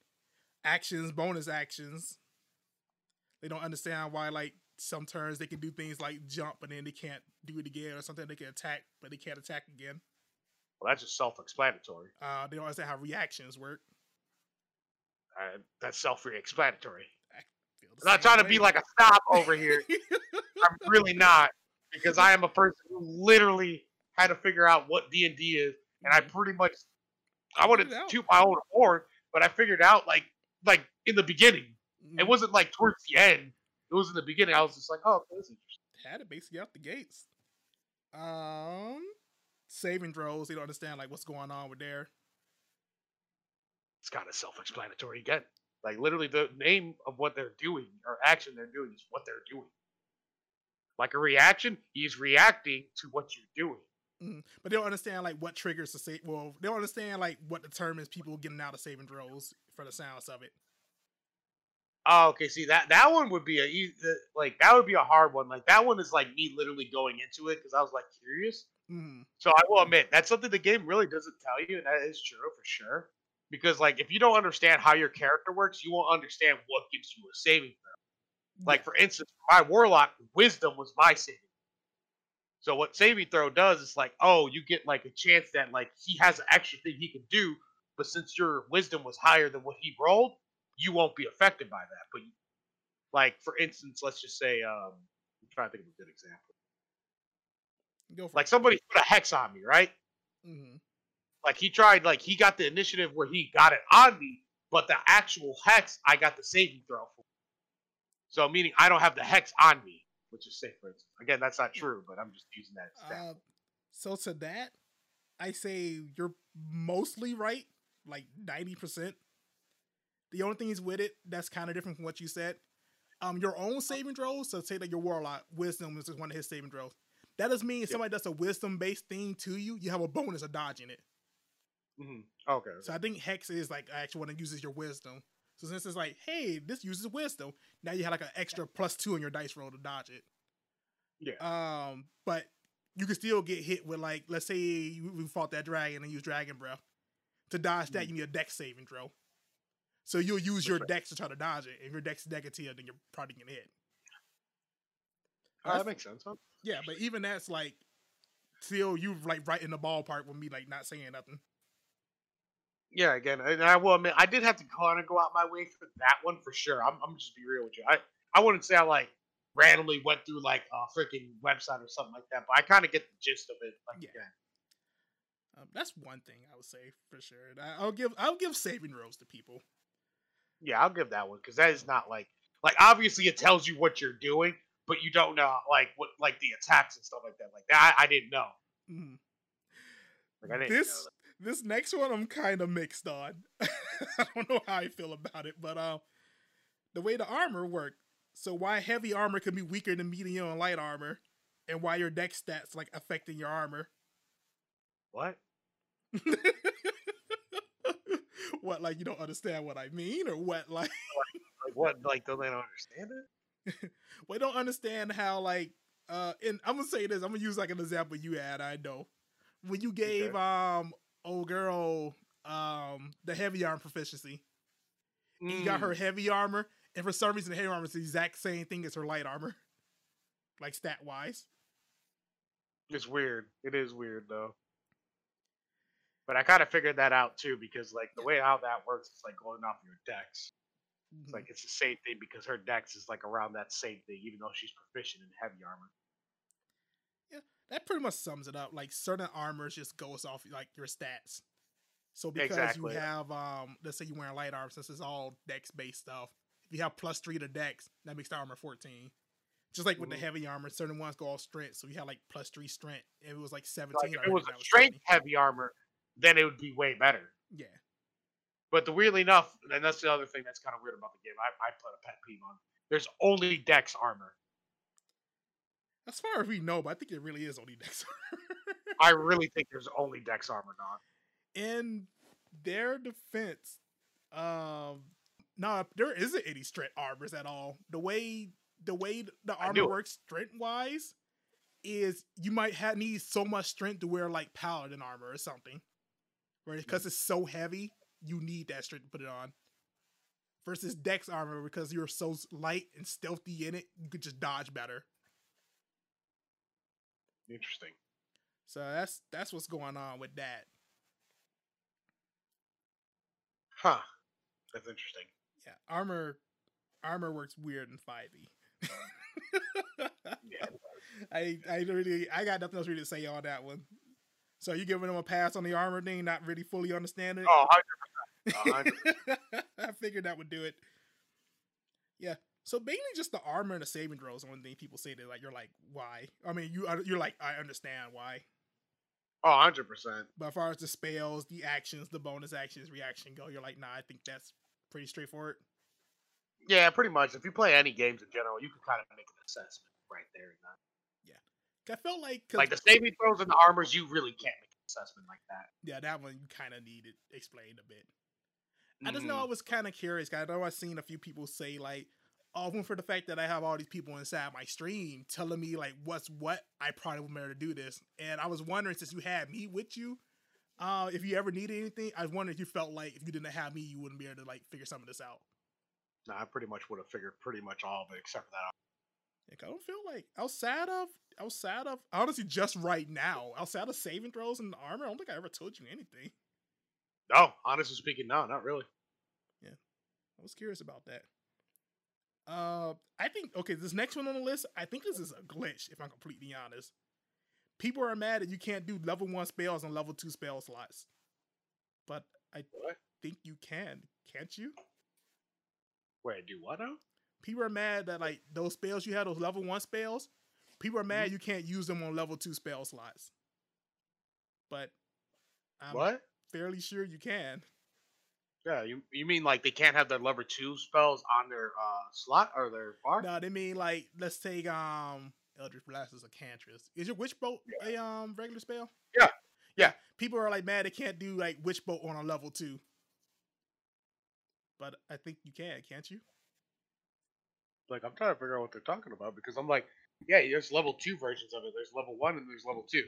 Actions, bonus actions. They don't understand why, like some turns they can do things like jump, and then they can't do it again, or something they can attack, but they can't attack again. Well, that's just self-explanatory. Uh, they don't understand how reactions work. Uh, that's self-explanatory. I'm not trying to be like a stop over here. I'm really not, because I am a person who literally had to figure out what D and D is, and I Mhm. pretty much I wanted to it toot my own horn, but I figured out like like in the beginning. It Mhm. wasn't like towards the end. It was in the beginning. I was just like, oh, this is interesting. had it basically out the gates. Um, saving throws, they don't understand like what's going on with there. It's kind of self-explanatory again. Like literally, the name of what they're doing or action they're doing is what they're doing. Like a reaction, he's reacting to what you're doing. Mhm. But they don't understand like what triggers the save. Well, they don't understand like what determines people getting out of saving throws for the sounds of it. Oh, okay. See that that one would be a like that would be a hard one. Like that one is like me literally going into it because I was like curious. Mm-hmm. So I will admit that's something the game really doesn't tell you, and that is true for sure. Because like if you don't understand how your character works, you won't understand what gives you a saving throw. Like for instance, my warlock wisdom was my saving. So what saving throw does is like, oh, you get like a chance that like he has an extra thing he can do, but since your wisdom was higher than what he rolled, you won't be affected by that. But like for instance, let's just say, um, I'm trying to think of a good example. Go for Like somebody put a hex on me, right? hmm Like he tried, like he got the initiative where he got it on me, but the actual hex I got the saving throw for. So meaning I don't have the hex on me, which is safe for. Again, that's not true, but I'm just using that Uh, so to that, I say you're mostly right, like ninety percent. The only thing is with it that's kind of different from what you said. Um, your own saving throws. So say that your warlock wisdom is just one of his saving throws. That does mean Yep. somebody does a wisdom based thing to you, you have a bonus of dodging it. Mhm. Okay. So I think hex is like actually one that uses your wisdom. So since it's like, hey, this uses wisdom, now you have like an extra plus two on your dice roll to dodge it. Yeah. Um, but you can still get hit with like, let's say you, we fought that dragon and use dragon breath. To dodge that, Mhm. you need a dex saving throw. So you'll use your right. dex to try to dodge it. If your dex is negative, then you're probably gonna hit. Uh, that makes sense. Huh? Yeah, but even that's like still you like right in the ballpark with me like not saying nothing. Yeah, again, and I will admit I did have to kind of go out my way for that one for sure. I'm, I'm just be real with you. I, I wouldn't say I like randomly went through like a freaking website or something like that, but I kind of get the gist of it. Like, Yeah. again. Um, that's one thing I would say for sure. I, I'll give I'll give saving throws to people. yeah, I'll give that one because that is not like like obviously it tells you what you're doing, but you don't know like what like the attacks and stuff like that. Like that, I, I didn't know. Mhm. Like I didn't This know this next one I'm kind of mixed on. I don't know how I feel about it, but uh, the way the armor worked. So why heavy armor can be weaker than medium and light armor, and why your dex stats like affecting your armor. What? what like you don't understand what I mean, or what like Like what? Like don't they don't understand it? we don't understand how like uh and I'm gonna say this, I'm gonna use like an example you had, I know. When you gave um old girl um the heavy arm proficiency, and you got her Mm, heavy armor, and for some reason the heavy armor is the exact same thing as her light armor. Like stat wise. It's weird. It is weird though. But I kind of figured that out too because like the way how that works is like going off your dex. It's like it's the same thing because her dex is like around that same thing, even though she's proficient in heavy armor. Yeah, that pretty much sums it up. Like certain armors just goes off like your stats. So because Exactly. you have um let's say you're wearing light armor since it's all dex based stuff. If you have plus three to dex, that makes the armor 14. Just like with the heavy armor, certain ones go all strength. So you had like plus three strength. If it was like 17. Like if it was a strength 20. heavy armor, then it would be way better. Yeah. But the weirdly enough, and that's the other thing that's kind of weird about the game. I, I put a pet peeve on. There's only dex armor. As far as we know, but I think it really is only dex I really think there's only dex armor, dog. in their defense, um, no, there isn't any strength armors at all. The way the way the armor works strength wise is you might have need so much strength to wear like paladin armor or something, right? Because it's so heavy, you need that strength to put it on. Versus dex armor because you're so light and stealthy in it, you could just dodge better. Interesting. So that's that's what's going on with that. Huh. That's interesting. Yeah, armor armor works weird in 5e. Yeah. I I really I got nothing else really to say on that one. So you giving them a pass on the armor thing, not really fully understanding it? Oh, 100%. 100%. I figured that would do it. Yeah. So mainly just the armor and the saving throws. One thing people say that like you're like why? I mean you you're like I understand why. Oh, 100%. But as far as the spells, the actions, the bonus actions, reaction go, you're like nah. I think that's pretty straightforward. Yeah, pretty much. If you play any games in general, you can kind of make an assessment right there. and that. Yeah. I felt like Like the saving throws and the armors, you really can't make an assessment like that. yeah, that one you kind of needed explained a bit. I just know Mhm. I was kind of curious. 'cause I know I've seen a few people say like, often for the fact that I have all these people inside my stream telling me like what's what, I probably able to do this. And I was wondering since you had me with you, uh, if you ever needed anything, I was wondering if you felt like if you didn't have me, you wouldn't be able to like figure some of this out. No, I pretty much would have figured pretty much all of it except for that. Like, I don't feel like outside of outside of honestly just right now, outside of saving throws and armor, I don't think I ever told you anything. No, honestly speaking, no, not really. Yeah, I was curious about that. Uh, I think okay, this next one on the list, I think this is a glitch. If I'm completely honest, people are mad that you can't do level one spells and level two spell slots. But What? think you can, can't you? Wait, do what now? People are mad that like those spells you had, those level one spells. People are Mm-hmm. mad you can't use them on level two spell slots. But I'm what? Fairly sure you can. Yeah, you you mean like they can't have their level two spells on their uh slot or their bar? No, they mean like let's take um Eldritch Blast as a cantress. Is your Witch Bolt a um regular spell? Yeah. Yeah. People are like mad they can't do like Witch Bolt on a level two. But I think you can, can't you? Like I'm trying to figure out what they're talking about because I'm like, yeah, there's level two versions of it. There's level one and there's level two.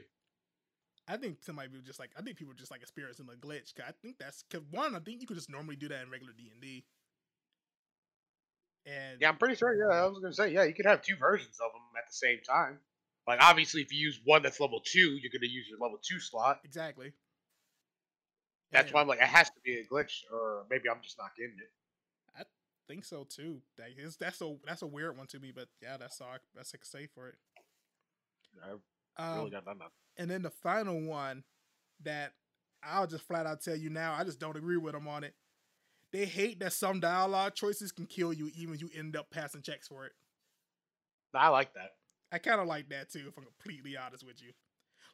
I think somebody was just like I think people just like experiencing a glitch. 'cause I think that's because one, I think you could just normally do that in regular D and D. And Yeah, I'm pretty sure. Yeah, I was gonna say, yeah, you could have two versions of them at the same time. Like obviously, if you use one that's level two, you're gonna use your level two slot. exactly. That's And why I'm like, it has to be a glitch, or maybe I'm just not getting it. I think so too. Like, that's a that's a weird one to me, but yeah, that's all. I, that's can say for it. I Um, really got nothing. And then the final one that I'll just flat out tell you now, I just don't agree with them on it. They hate that some dialogue choices can kill you even if you end up passing checks for it. I like that. I kind of like that too, if I'm completely honest with you.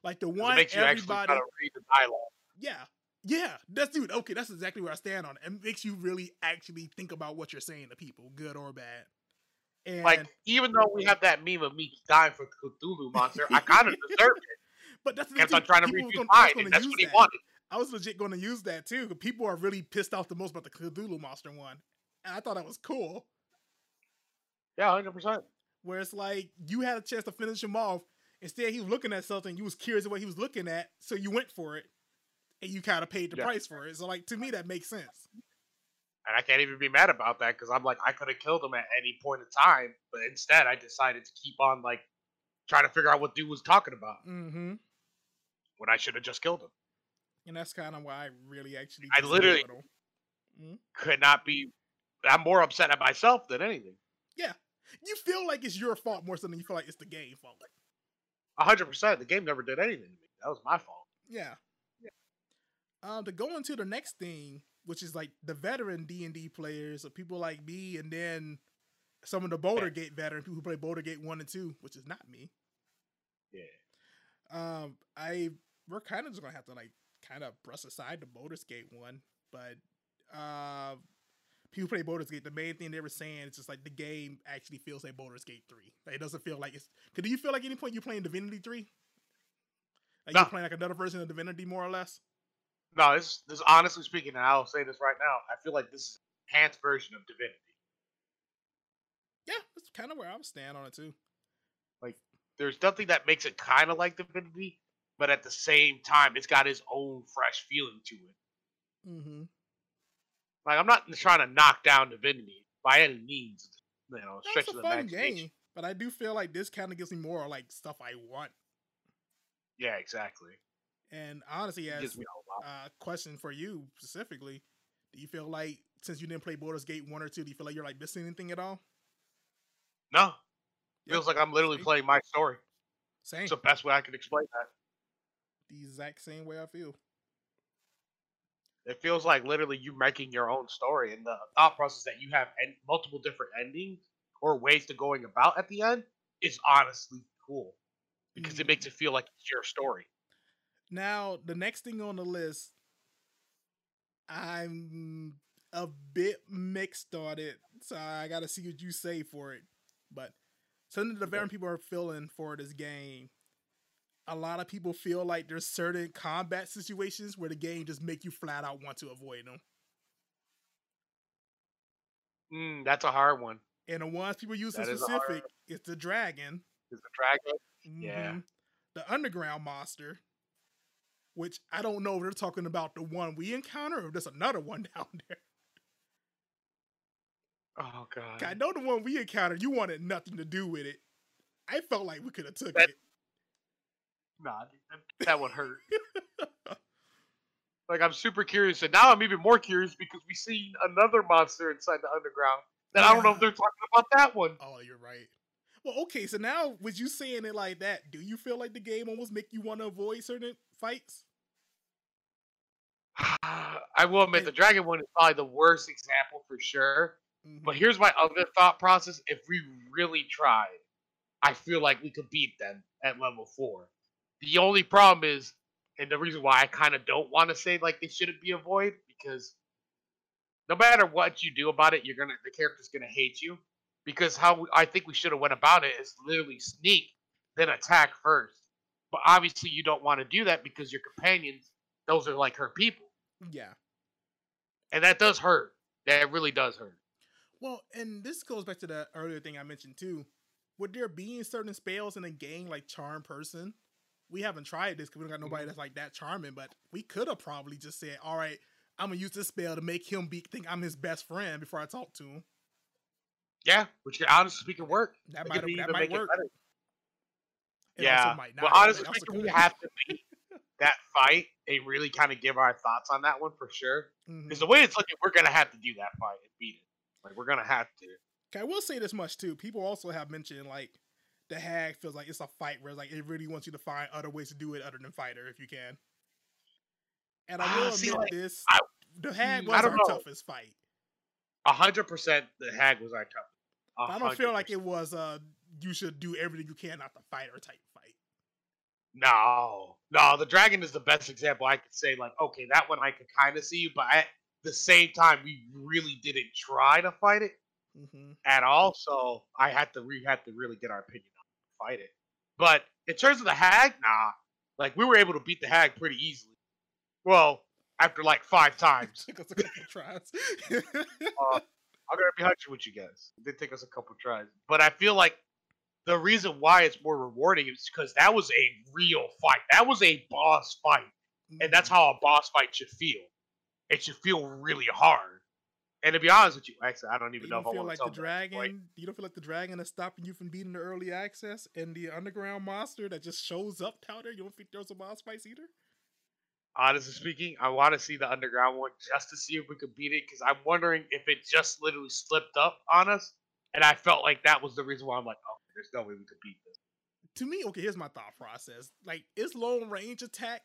Like the one it makes you everybody, read the dialogue. yeah, yeah, that's dude. Okay, that's exactly where I stand on it. It makes you really actually think about what you're saying to people, good or bad. And Like even though we have that meme of me dying for Cthulhu monster, I kind of deserve it. But that's the Kept thing, on trying to people read were his gonna- I was mind, gonna and that's use what he that. wanted. I was legit going to use that too. People are really pissed off the most about the Cthulhu monster one, and I thought that was cool. Yeah, hundred percent. Where it's like you had a chance to finish him off. Instead, he was looking at something. You was curious of what he was looking at, so you went for it, and you kind of paid the Yeah. price for it. So, like to me, that makes sense. And I can't even be mad about that because I'm like, I could have killed him at any point in time, but instead I decided to keep on like trying to figure out what dude was talking about Mm-hmm. When I should have just killed him. And that's kind of why I really actually. I literally- him. Could not be. I'm more upset at myself than anything. Yeah, you feel like it's your fault more so than you feel like it's the game fault. hundred percent. The game never did anything to me. That was my fault. Yeah. Um, to go into the next thing, which is like the veteran D and D players, or people like me, and then some of the Baldur Gate veteran people who play Baldur Gate one and two, which is not me. Yeah. Um, I we're kind of just gonna have to like kind of brush aside the Gate one, but uh, people play Baldur's Gate. The main thing they were saying is just like the game actually feels like Baldur's Gate three. Like, it doesn't feel like it's. Cause do you feel like any point you're playing Divinity three? Like No. you're playing like another version of Divinity, more or less. No, this this honestly speaking, and I'll say this right now. I feel like this is an enhanced version of Divinity. Yeah, that's kind of where I would stand on it too. Like, there's nothing that makes it kind of like Divinity, but at the same time, it's got its own fresh feeling to it. Mm-hmm. Like I'm not trying to knock down Divinity by any means. You know, That's stretch a of the imagination. game, but I do feel like this kind of gives me more like stuff I want. Yeah, exactly. And honestly, as a uh, question for you specifically, do you feel like since you didn't play Baldur's Gate one or two, do you feel like you're like missing anything at all? No, Yeah, feels like I'm literally playing my story. Same, It's the best way I can explain that. The exact same way I feel. It feels like literally you making your own story, and the thought process that you have en- multiple different endings or ways to going about at the end is honestly cool because it Mhm. makes it feel like it's your story. Now, the next thing on the list, I'm a bit mixed on it, so I got to see what you say for it. But something the veteran people are feeling for this game, a lot of people feel like there's certain combat situations where the game just make you flat out want to avoid them. Mm, that's a hard one. And the ones people use in That hard specific is the dragon, Is the dragon? Yeah. mhm, the underground monster, which I don't know if they're talking about the one we encounter or if there's another one down there. Oh god. I know the one we encountered, you wanted nothing to do with it. I felt like we could have took That- it. Nah, that, that would hurt. like I'm super curious, and now I'm even more curious because we seen another monster inside the underground. That I don't know if they're talking about that one. Oh, you're right. Well, okay, so now with you saying it like that, do you feel like the game almost make you want to avoid certain fights? I will admit the dragon one is probably the worst example for sure. Mhm. But here's my other thought process: if we really tried, I feel like we could beat them at level four. The only problem is, and the reason why I kind of don't want to say like they shouldn't be a void because no matter what you do about it, you're gonna the character's gonna hate you. Because how I think we should have went about it is literally sneak, then attack first. But obviously, you don't want to do that because your companions, those are like her people, yeah. and that does hurt. That really does hurt. Well, and this goes back to the earlier thing I mentioned too. Would there be certain spells in a game like Charm Person? We haven't tried this because we don't got nobody Mm-hmm. that's like that charming, but we could have probably just said, "All right, I'm gonna use this spell to make him be think I'm his best friend before I talk to him." Yeah, which honestly speaking work. That might that might make work. yeah, but not. honestly speaking, we have to beat that fight and really kind of give our thoughts on that one for sure. Because the way it's looking, we're gonna have to do that fight and beat it. Like we're gonna have to. Okay, I will say this much too. People also have mentioned like the hag feels like it's a fight where like it really wants you to find other ways to do it other than fighter if you can. And I Ah, will see, admit like, this: I- the hag mm, was our know. toughest fight. A hundred percent, the hag was our toughest. I don't feel like it was uh you should do everything you can not to fight or type fight. No, no, the dragon is the best example I could say. Like, okay, that one I could kind of see, but at the same time, we really didn't try to fight it Mm-hmm. at all. So I had to we had to really get our opinion on fight it. But in terms of the hag, nah. Like we were able to beat the hag pretty easily. Well, after like five times. Took us a couple tries. Uh, I'm gonna be hunching with you guys. It did take us a couple tries, but I feel like the reason why it's more rewarding is because that was a real fight. That was a boss fight, and that's how a boss fight should feel. It should feel really hard. And to be honest with you, actually, I don't even you know don't if I feel want like to the dragon. You don't feel like the dragon is stopping you from beating the early access and the underground monster that just shows up out there. You don't think there's a boss fights either? honestly speaking, I want to see the underground one just to see if we could beat it because I'm wondering if it just literally slipped up on us, and I felt like that was the reason why I'm like, oh, there's no way we could beat this. To me, okay, here's my thought process. Like, its long range attack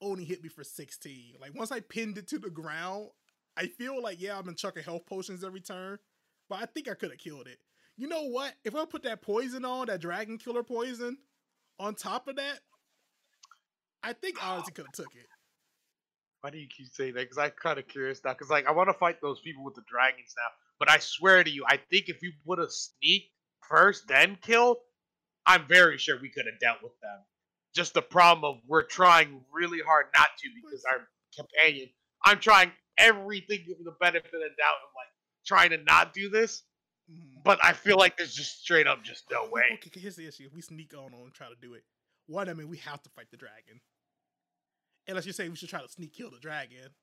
only hit me for 16. Like, once I pinned it to the ground, I feel like, yeah, I've been chucking health potions every turn, but I think I could have killed it. You know what? If I put that poison on, that dragon killer poison, on top of that, I think I honestly could have took it. Why do you keep saying that? Because I'm kind of curious now. Because like I want to fight those people with the dragons now, but I swear to you, I think if we would have sneaked first then killed, I'm very sure we could have dealt with them. Just the problem of we're trying really hard not to because our companion. I'm trying everything for the benefit of the doubt of like trying to not do this, Mhm. but I feel like there's just straight up just no way. Okay, here's the issue. If we sneak on and try to do it, one, I mean, we have to fight the dragon. Unless you say we should try to sneak kill the dragon.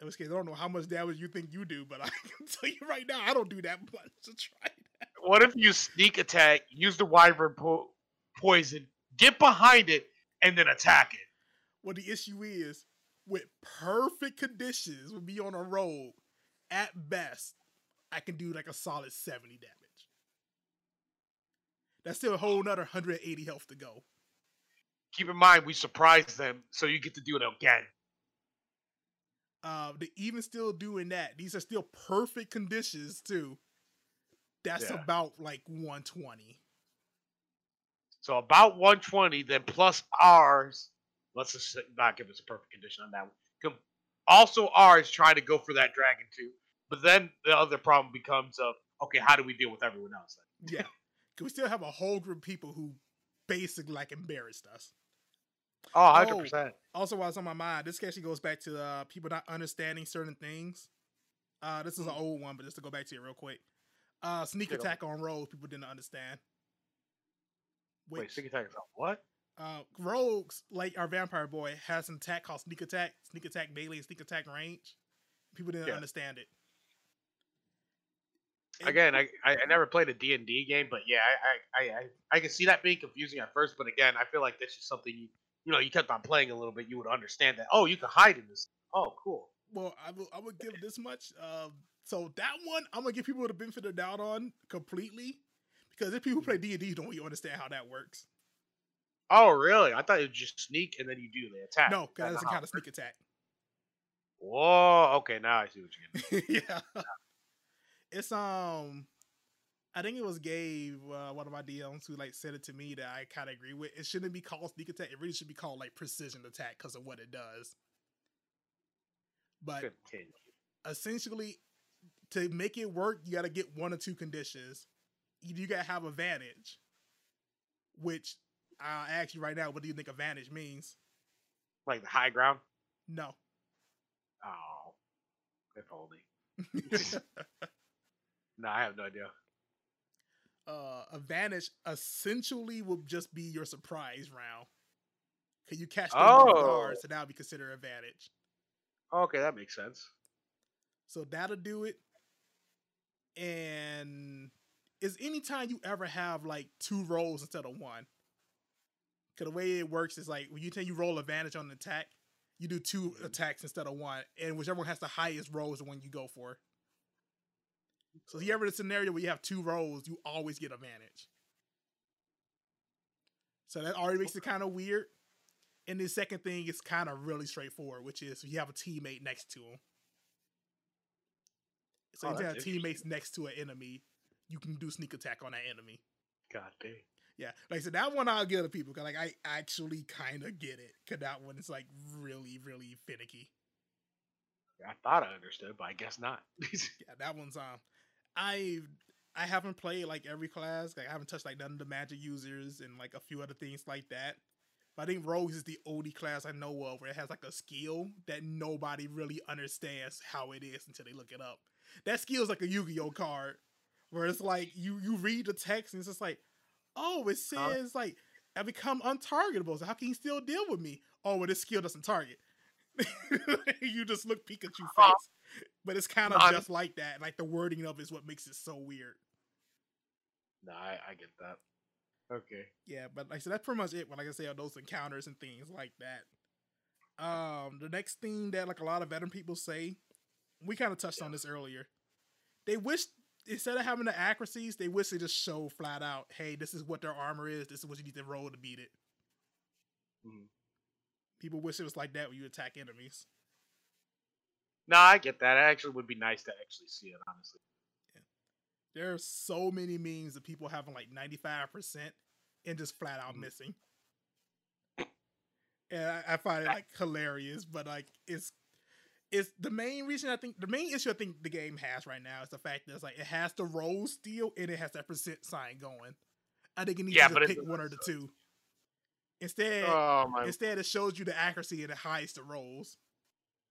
In which case, I don't know how much damage you think you do, but I can tell you right now, I don't do that much to try that. What if you sneak attack, use the wyvern po- poison, get behind it, and then attack it? What the issue is, with perfect conditions, would be on a road, at best, I can do like a solid 70 damage. That's still a whole nother 180 health to go. keep in mind we surprised them, so you get to do it again. uh, to even still doing that, these are still perfect conditions too. That's Yeah. about like 120. So about 120, then plus ours. Let's just not give us a perfect condition on that one. Com- Also ours trying to go for that dragon too. But then the other problem becomes of okay, how do we deal with everyone else? Then? Yeah, because we still have a whole group of people who basically like embarrassed us. Oh, 100 percent. Also, while it's on my mind, this actually goes back to uh, people not understanding certain things. Uh, this is an old one, but just to go back to it real quick. Uh, sneak Get 'em. attack on rogues, people didn't understand. Wait, Which, sneak attack is on what? Uh, rogues, like our vampire boy, has an attack called sneak attack, sneak attack melee, sneak attack range. People didn't Yeah. understand it. And- Again, I, I never played a D and D game, but yeah, I, I I I can see that being confusing at first. But again, I feel like this is something you you know you kept on playing a little bit, you would understand that. Oh, you can hide in this. Oh, cool. well, I will. I would give this much. Um, so that one, I'm gonna give people the benefit of the doubt on completely, because if people who play D and D don't you understand how that works. Oh, really? I thought it was just sneak and then you do the attack. No, because That's that's a not how kind it of sneak attack. Whoa. Okay, now I see what you're getting. yeah. It's um I think it was Gabe, uh, one of my DMs, who like said it to me that I kind of agree with. It shouldn't be called sneak attack. It really should be called like precision attack because of what it does. But Continue. essentially, to make it work, you got to get one or two conditions. You got to have advantage, which I'll ask you right now, what do you think advantage means? Like the high ground. No. Oh, if only. No, I have no idea. uh, advantage essentially will just be your surprise round. Can you catch them off Oh. guard? So that would be considered advantage. Okay, that makes sense. So that'll do it. And is anytime you ever have like two rolls instead of one. Cause the way it works is like when you tell you roll advantage on an attack, you do two attacks instead of one, and whichever one has the highest roll is the one you go for. So if you ever in a scenario where you have two rolls, you always get advantage. So that already makes it kind of weird. And the second thing is kind of really straightforward, which is you have a teammate next to him. So Oh, anytime a that's teammate's next to an enemy, you can do sneak attack on that enemy. God dang. Yeah, like I said, that one I'll give to people because like I actually kind of get it. Cause that one is like really, really finicky. I thought I understood, but I guess not. Yeah, that one's um, I I haven't played like every class. Like I haven't touched like none of the magic users and like a few other things like that. But I think Rogues is the only class I know of where it has like a skill that nobody really understands how it is until they look it up. That skill is like a Yu-Gi-Oh card where it's like you you read the text and it's just like, oh, it Huh? says like I become untargetable. So how can you still deal with me? Oh, well, this skill doesn't target. you just look Pikachu face. But it's kind of None. just like that. Like the wording of it is what makes it so weird. no, I, I get that. Okay. Yeah, but like I said, that's pretty much it. When like I say on those encounters and things like that. Um, the next thing that like a lot of veteran people say, we kind of touched on this earlier. They wish instead of having the accuracies, they wish they just show flat out, hey, this is what their armor is. This is what you need to roll to beat it. Mhm. People wish it was like that when you attack enemies. No, I get that. It actually would be nice to actually see it, honestly. There are so many memes of people having like 95% and just flat out Mhm. missing. And I, I find it like hilarious, but like it's it's the main reason I think the main issue I think the game has right now is the fact that it's like it has the roll steal and it has that percent sign going. I think it needs Yeah, to but just it pick one or the two. Instead, Oh instead it shows you the accuracy and it hides the rolls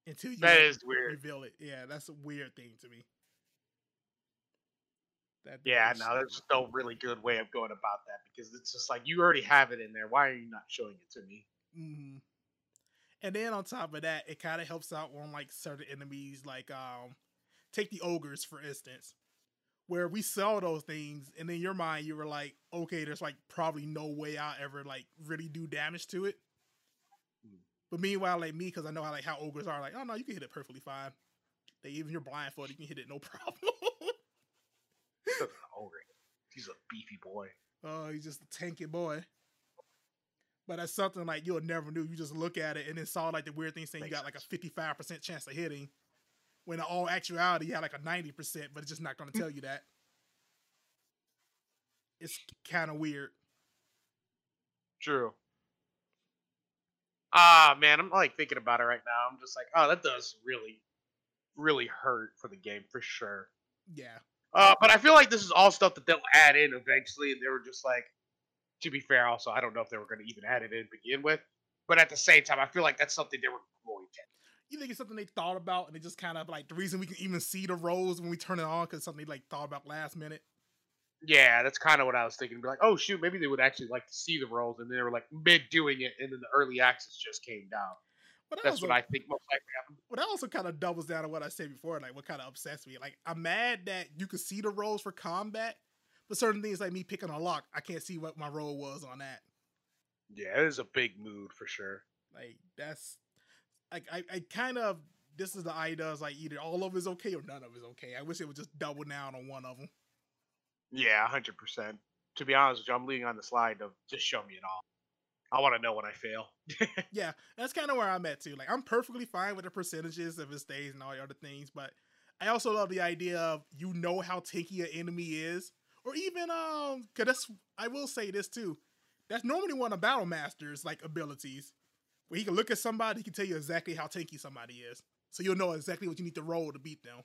until you that is weird. reveal it. Yeah, that's a weird thing to me. That Yeah, no, there's just no really good way of going about that because it's just like you already have it in there. Why are you not showing it to me? hmm And then on top of that, it kind of helps out on like certain enemies, like um, take the ogres for instance, where we saw those things, and in your mind you were like, okay, there's like probably no way I'll ever like really do damage to it. Hmm. But meanwhile, like me, because I know how like how ogres are, like, oh no, you can hit it perfectly fine. They even you're blindfolded, you can hit it no problem. Ogre. He's a beefy boy. Oh, he's just a tanky boy. But that's something like you'll never knew. You just look at it and then saw like the weird thing saying you got like a fifty five percent chance of hitting, when in all actuality you had like a ninety percent, but it's just not going to tell you that. It's kind of weird. True. Ah, man, I'm like thinking about it right now. I'm just like, oh, that does really, really hurt for the game for sure. Yeah, Uh, but I feel like this is all stuff that they'll add in eventually, and they were just like, to be fair, also, I don't know if they were going to even add it in to begin with, but at the same time, I feel like that's something they were going to. you think it's something they thought about and they just kind of like the reason we can even see the rolls when we turn it on because something they like thought about last minute. Yeah, that's kind of what I was thinking. Be like, oh shoot, maybe they would actually like to see the rolls, and they were like mid doing it, and then the early access just came down. But That's also, what I think most likely happened. Well, that also kind of doubles down on what I said before, like what kind of upsets me. Like, I'm mad that you could see the rolls for combat, but certain things like me picking a lock, I can't see what my roll was on that. Yeah, it is a big mood for sure. Like, that's like I, I kind of this is the idea is like either all of is okay or none of is okay. I wish it would just double down on one of them. Yeah, hundred percent. To be honest with you, I'm leaning on the slide of just show me it all. I want to know when I fail. Yeah, that's kind of where I'm at too. Like, I'm perfectly fine with the percentages of his stays and all the other things, but I also love the idea of you know how tanky an enemy is, or even um, cause that's I will say this too. That's normally one of Battle Master's like abilities, where he can look at somebody, he can tell you exactly how tanky somebody is, so you'll know exactly what you need to roll to beat them.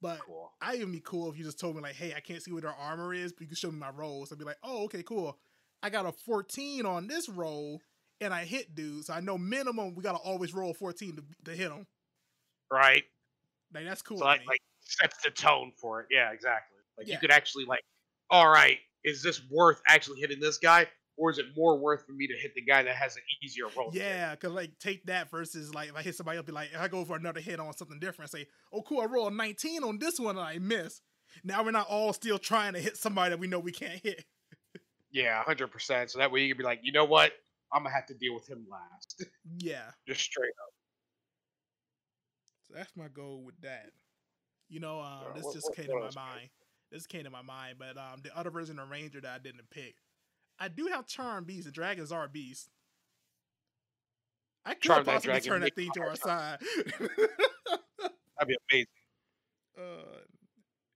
But cool. I even be cool if you just told me like, hey, I can't see what their armor is, but you can show me my rolls. I'd be like, oh, okay, cool. I got a 14 on this roll, and I hit dude, so I know minimum we gotta always roll 14 to, to hit them. Right. Like that's cool. So that like sets the tone for it. Yeah, exactly. Like Yeah. you could actually like, all right, is this worth actually hitting this guy, or is it more worth for me to hit the guy that has an easier roll? Yeah, cause like take that versus like if I hit somebody up, be like if I go for another hit on something different, say, oh cool, I roll a 19 on this one and I miss. Now we're not all still trying to hit somebody that we know we can't hit. Yeah, hundred percent. So that way you can be like, you know what, I'm gonna have to deal with him last, Yeah, just straight up. so that's my goal with that. You know, um, Yeah, this just came to my mind. This came to my mind, but um, the other version of Ranger that I didn't pick, I do have Charm Beast. The dragons are beasts. I could Charm that possibly dragon, turn that thing to our side. That'd be amazing. Uh,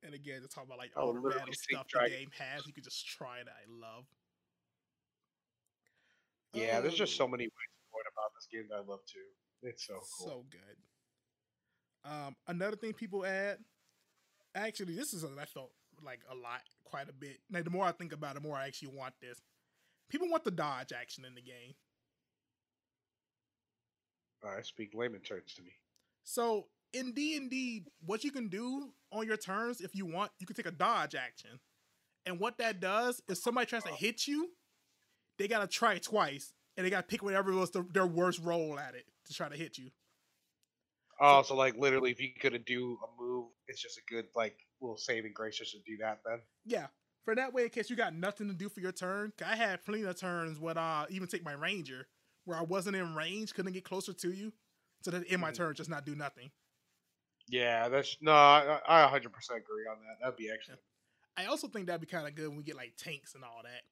and again, to talk about like all the battle stuff the game has, you could just try it. I love. Yeah, there's just so Oh, many ways of going about this game that I love too. It's so cool. so good. Um, another thing people add, actually, this is something I felt like a lot, quite a bit. Like the more I think about it, the more I actually want this. People want the dodge action in the game. Right, speak layman terms to me. So in D and D, what you can do on your turns, if you want, you can take a dodge action, and what that does is somebody tries to hit you, they gotta try it twice, and they gotta pick whatever was the, their worst roll at it to try to hit you. Oh, so like literally, if you couldn't do a move, it's just a good like little saving grace just to do that. Then Yeah, for that way, in case you got nothing to do for your turn, I had plenty of turns when uh even take my ranger where I wasn't in range, couldn't get closer to you, so that in my Mhm. turn just not do nothing. yeah, that's no, I, I 100 percent agree on that. That'd be excellent. I also think that'd be kind of good when we get like tanks and all that.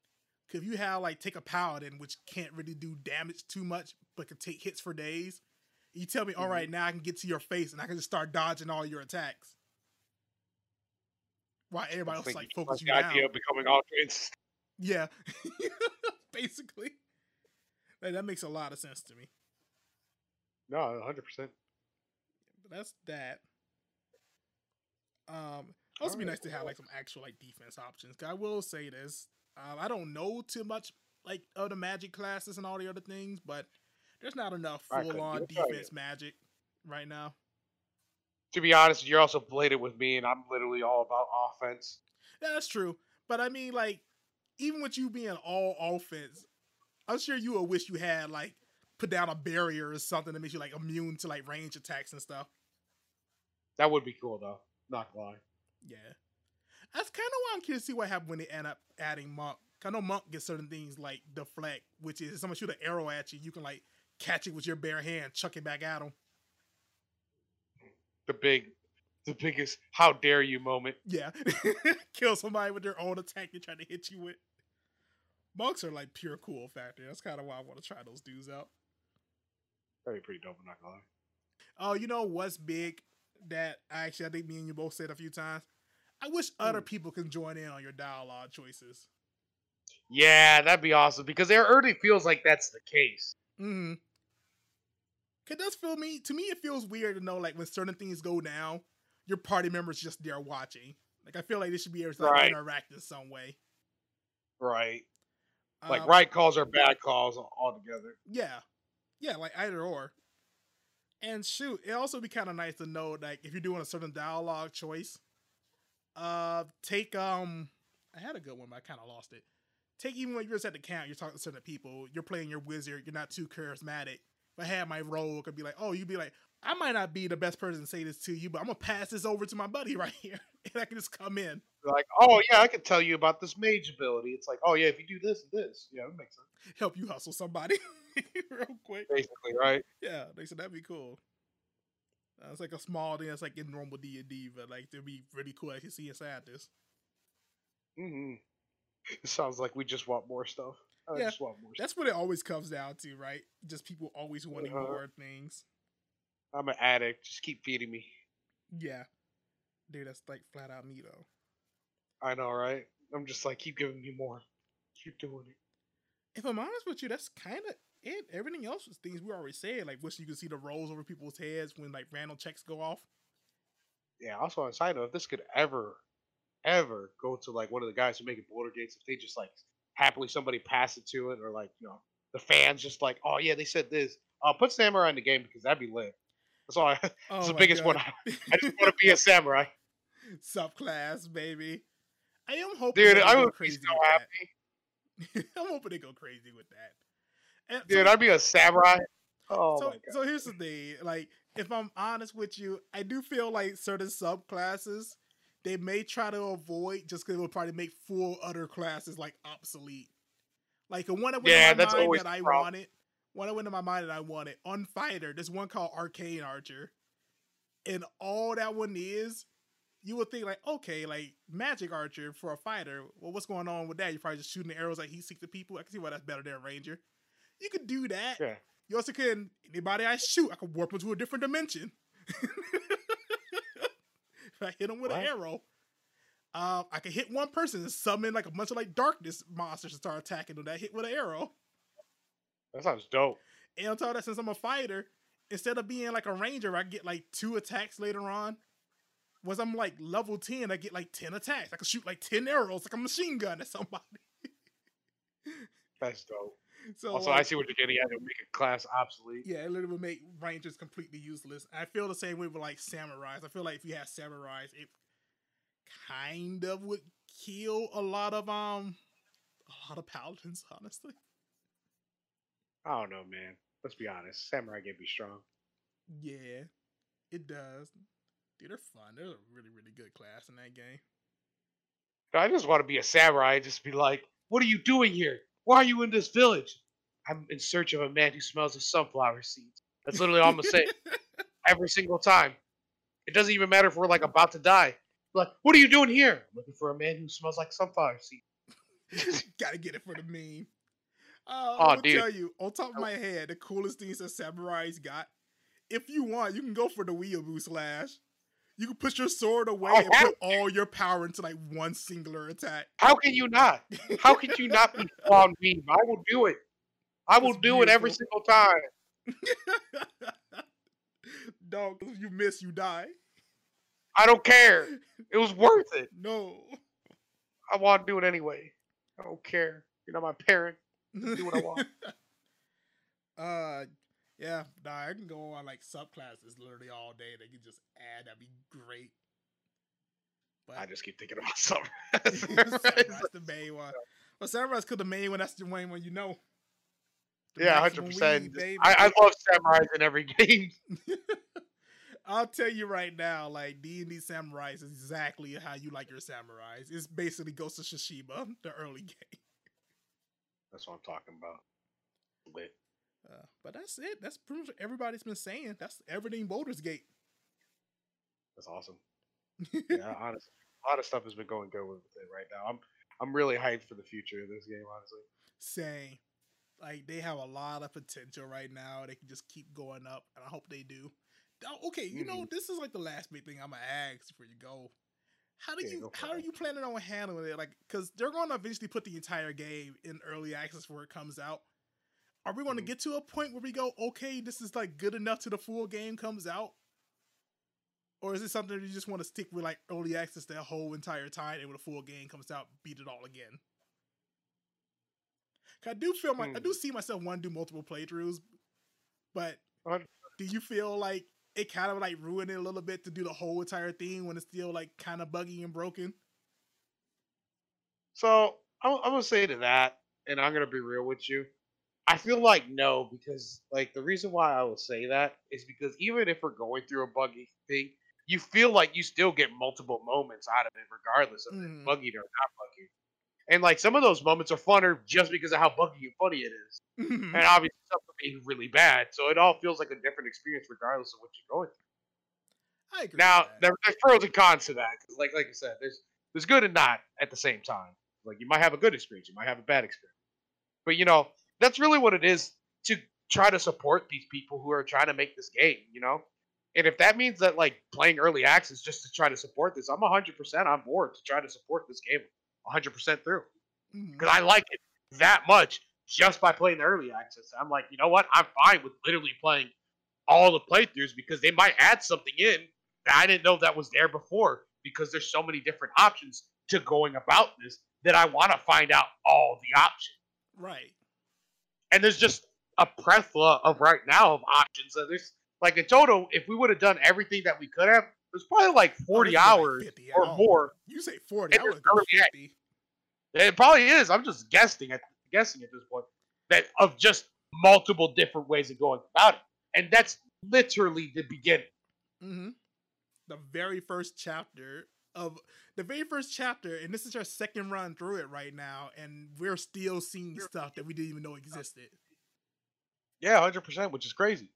Cause if you have like take a paladin which can't really do damage too much, but can take hits for days, you tell me, all Mhm. now I can get to your face and I can just start dodging all your attacks. While everybody else like focus you the down. idea of becoming offense. Yeah, basically. Like, that makes a lot of sense to me. No, 100. percent But that's that. Um, also be nice to have like some actual like defense options. I will say this, um, I don't know too much like of the magic classes and all the other things, but there's not enough I couldn't full on do it, defense magic right now. To be honest, you're also bladed with me, and I'm literally all about offense. Yeah, that's true. But I mean, like, even with you being all offense, I'm sure you would wish you had like put down a barrier or something that makes you like immune to like range attacks and stuff. That would be cool though. Not gonna lie. Yeah. That's kind of why I'm curious to see what happens when they end up adding Monk. I know Monk gets certain things like deflect, which is if someone shoot an arrow at you, you can like catch it with your bare hand, chuck it back at him. The big, the biggest "How dare you" moment. Yeah. Kill somebody with their own attack they're trying to hit you with. Monks are like pure cool factor. That's kind of why I want to try those dudes out. That'd be pretty dope. I'm not gonna lie. Oh, you know what's big that actually I think me and you both said a few times? I wish other Hmm. people can join in on your dialogue choices. Yeah, that'd be awesome because it already feels like that's the case. Mm-hmm. It does feel me to me. It feels weird to know like when certain things go down, your party members just there watching. Like I feel like they should be able to like, Right. interact in some way. Right. Like Um, right calls or bad calls al- altogether. Yeah, yeah, like either or. And shoot, it also be kind of nice to know like if you're doing a certain dialogue choice, uh, take um, I had a good one, but I kind of lost it. Take even when you're just at the camp, you're talking to certain people, you're playing your wizard, you're not too charismatic. If I had my role, could be like, oh, you'd be like, I might not be the best person to say this to you, but I'm gonna pass this over to my buddy right here, and I can just come in, Like, oh yeah, I could tell you about this mage ability. It's like, oh yeah, if you do this and this, yeah, that makes sense. help you hustle somebody real quick. Basically, right? Yeah, they said that'd be cool. Uh, it's like a small thing that's like in normal D and D, but like it'd be really cool to see inside this. hmm It sounds like we just want more stuff. I Yeah, just want more stuff. That's what it always comes down to, right? Just people always wanting Uh-huh. more things. I'm an addict. Just keep feeding me. Yeah. Dude, that's like flat out me though. I know, right? I'm just like, keep giving me more. Keep doing it. If I'm honest with you, that's kind of it. Everything else was things we already said. Like, wishing you could see the rolls over people's heads when like random checks go off. Yeah. Also, on side note, if this could ever, ever go to like one of the guys who making Baldur's Gate, if they just like happily somebody pass it to it, or like you know the fans just like, oh yeah, they said this. Uh, put samurai in the game because that'd be lit. That's all. I, that's Oh the biggest one. I, I just want to be a samurai, Subclass, baby. I am hoping dude. I go would be crazy so happy, I'm hoping they go crazy with that. And dude. so- I'd be a samurai. Oh so, my god. so here's the thing. Like, if I'm honest with you, I do feel like certain subclasses they may try to avoid just because it will probably make full other classes like obsolete. Like the one that went Yeah, in my that's mind always that I problem. wanted, one that went in my mind that I wanted on Fighter. There's one called Arcane Archer, and all that one is, you would think like, okay, like Magic Archer for a fighter. Well, what's going on with that? You're probably just shooting the arrows like heat seek the people. I can see why that's better than a Ranger. You could do that. Yeah. You also can anybody I shoot, I can warp into a different dimension. if I hit them with an arrow, um, I can hit one person and summon like a bunch of like darkness monsters to start attacking them that hit with an arrow. That sounds dope. And on top of that, since I'm a fighter, instead of being like a ranger, I get like two attacks later on. Once I'm like level 10, I get like 10 attacks. I can shoot like 10 arrows like a machine gun at somebody. That's dope. So Also, like, I see what you're getting at. It'll make a class obsolete. Yeah, it literally would make rangers completely useless. I feel the same way with like samurais. I feel like if you have samurais, it kind of would kill a lot of um a lot of paladins, honestly. I don't know, man. Let's be honest. Samurai can be strong. Yeah, it does. Dude, they're fun. They're a really, really good class in that game. I just want to be a samurai just be like, what are you doing here? Why are you in this village? I'm in search of a man who smells of sunflower seeds. That's literally all I'm gonna say every single time. It doesn't even matter if we're like about to die. Like, what are you doing here? Looking for a man who smells like sunflower seeds. Gotta get it for the meme. Uh, Aw, I will dude. tell you, on top of my head, the coolest things that samurais got. If you want, you can go for the weeaboo slash. You can push your sword away I and put all your power into like one singular attack. How can you not? How can you not be on me? I will do it. I will That's do it every single time. Dog, if you miss, you die. I don't care. It was worth it. No. I want to do it anyway. I don't care. You're not my parent. Do what I want. uh, yeah, nah, I can go on like subclasses literally all day. They can just add. That'd be great. But I just keep thinking about summer. Samurai's the main one. Well, Samurai's because the main one. That's the main one you know. The yeah, hundred percent. I, I love samurais in every game. I'll tell you right now, like D and D samurais is exactly how you like your samurais. It's basically Ghost of Tsushima, the early game. That's what I'm talking about. Lit. Uh, but that's it. That's pretty much what everybody's been saying. That's everything Baldur's Gate. That's awesome. Yeah, honestly, a lot of stuff has been going good with it right now. I'm I'm really hyped for the future of this game. Honestly, Same. Like they have a lot of potential right now. They can just keep going up, and I hope they do. Oh, Okay, you know this is like the last big thing I'm gonna ask before you go. How do Yeah, you how are you planning on handling it? Like, because they're going to eventually put the entire game in early access before it comes out. Are we going to Mhm. get to a point where we go, okay, this is like good enough till the full game comes out? Or is it something that you just want to stick with like early access the whole entire time and when the full game comes out, beat it all again? I do feel my I do see myself wanting to do multiple playthroughs, but 100%. do you feel like it kind of like ruined it a little bit to do the whole entire thing when it's still like kind of buggy and broken? So I'm, I'm gonna say to that, and I'm gonna be real with you. I feel like no, because like the reason why I will say that is because even if we're going through a buggy thing, you feel like you still get multiple moments out of it, regardless of Mhm. buggy or not buggy. And like some of those moments are funner just because of how buggy and funny it is, Mhm. and obviously some could be really bad. So it all feels like a different experience regardless of what you're going through. I agree. Now there, there's pros and cons to that, 'cause like like I said, there's there's good and not at the same time. Like you might have a good experience, you might have a bad experience. But you know, that's really what it is to try to support these people who are trying to make this game, you know? And if that means that like playing early access just to try to support this, I'm 100% on board to try to support this game 100% through mm-hmm. because I like it that much just by playing the early access. I'm like, you know what? I'm fine with literally playing all the playthroughs because they might add something in that I didn't know that was there before because there's so many different options to going about this that I want to find out all the options. Right. And there's just a plethora of right now of options. So there's like in total, if we would have done everything that we could have, there's probably like 40 this is like hours or more You say 40, And I would go 50. It probably is. I'm just guessing at guessing at this point that of just multiple different ways of going about it, and that's literally the beginning. hmm The very first chapter of the very first chapter, and this is our second run through it right now, and we're still seeing stuff that we didn't even know existed. Yeah, hundred percent, which is crazy.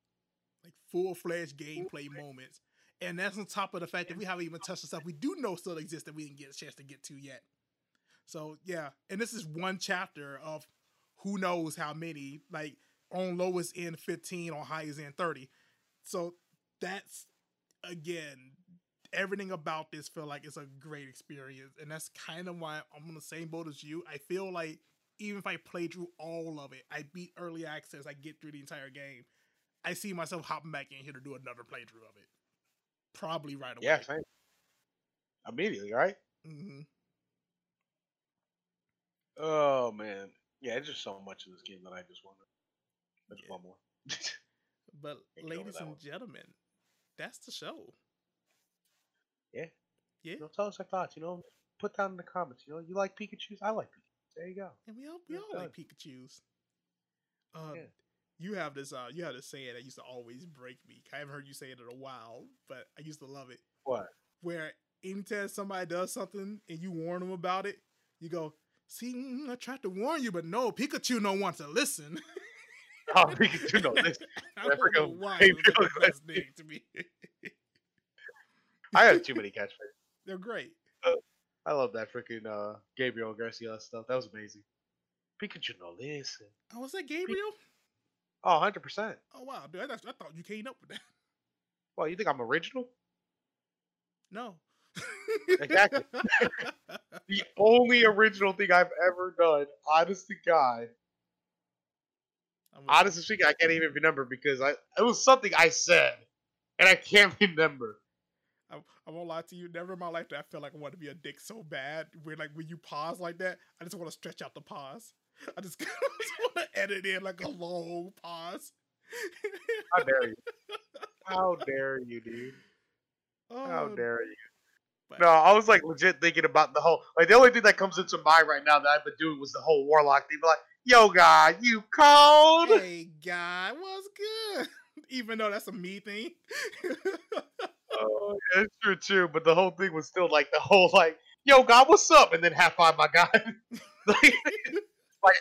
Like full fledged gameplay moments. And that's on top of the fact that we haven't even touched the stuff we do know still exists that we didn't get a chance to get to yet. So yeah, and this is one chapter of who knows how many, like on lowest end 15, on highest end 30. So that's again, everything about this feel like it's a great experience. And that's kind of why I'm on the same boat as you. I feel like even if I play through all of it, I beat early access, I get through the entire game. I see myself hopping back in here to do another playthrough of it. Probably right away. Yeah, same. Immediately, right? hmm Oh man, yeah, it's just so much of this game that I just want to. Yeah. want more. But Can't get over ladies and one. gentlemen, that's the show. Yeah. Yeah. you know, tell us your thoughts. You know, put down in the comments. You know, you like Pikachu's? I like Pikachu. There you go. And we all we all like Pikachu's. Uh, Yeah. You have this uh you have this saying that used to always break me. I haven't heard you say it in a while, but I used to love it. What? Where anytime somebody does something and you warn them about it, you go, "See, mm, I tried to warn you, but no, Pikachu don't want to listen." Oh, Pikachu, no, listen. I I don't know why it was the know best that. thing to me. I have too many catchphrases. They're great. I love that freaking uh, Gabriel Garcia stuff. That was amazing. Pikachu, no listen. Oh, was that Gabriel? Oh, 100%. Oh wow, dude, I, I thought you came up with that. Well, you think I'm original? No. Exactly. The only original thing I've ever done, honest to God, honestly speaking, I can't even remember because I it was something I said and I can't remember. I, I won't lie to you. Never in my life did I feel like I want to be a dick so bad. Where like when you pause like that, I just want to stretch out the pause. I just, just want to edit in like a long pause. How dare you? How dare you, dude? How Oh, dare you? but- No, I was like legit thinking about the whole like the only thing that comes into mind right now that I've been doing was the whole warlock thing. But like, yo, guy, you cold? Hey guy, what's good? Even though that's a me thing. Oh, yeah, it's true too. But the whole thing was still like the whole like, yo, God, what's up? And then half five, my guy. like, like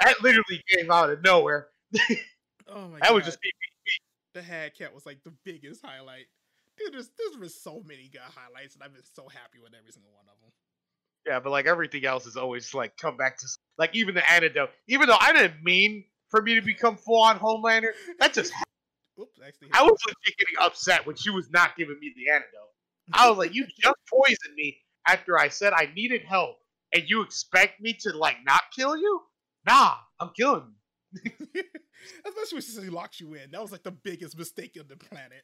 that literally came out of nowhere. oh my That god, was just me. the hat cat was like the biggest highlight. Dude, there's there's been so many good highlights, and I've been so happy with every single one of them. Yeah, but like everything else is always like come back to like even the antidote. Even though I didn't mean for me to become full on Homelander, that just Oops, actually, I was legit getting upset when she was not giving me the antidote. I was like, you just poisoned me after I said I needed help, and you expect me to like not kill you? Nah, I'm killing you. Especially when she says he locks you in. That was like the biggest mistake on the planet.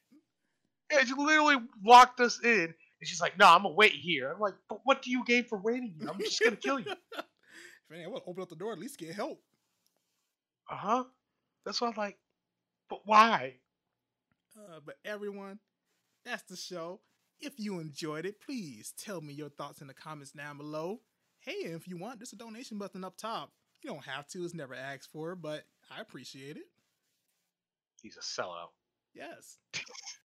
And she literally locked us in, and she's like, "No, I'm gonna wait here." I'm like, "But what do you gain for waiting here? I'm just gonna kill you." if anything, I to open up the door, at least get help. Uh huh. That's why I'm like, but why? Uh, but everyone, that's the show. If you enjoyed it, please tell me your thoughts in the comments down below. Hey, if you want, there's a donation button up top. You don't have to, it's never asked for, but I appreciate it. He's a sellout. Yes.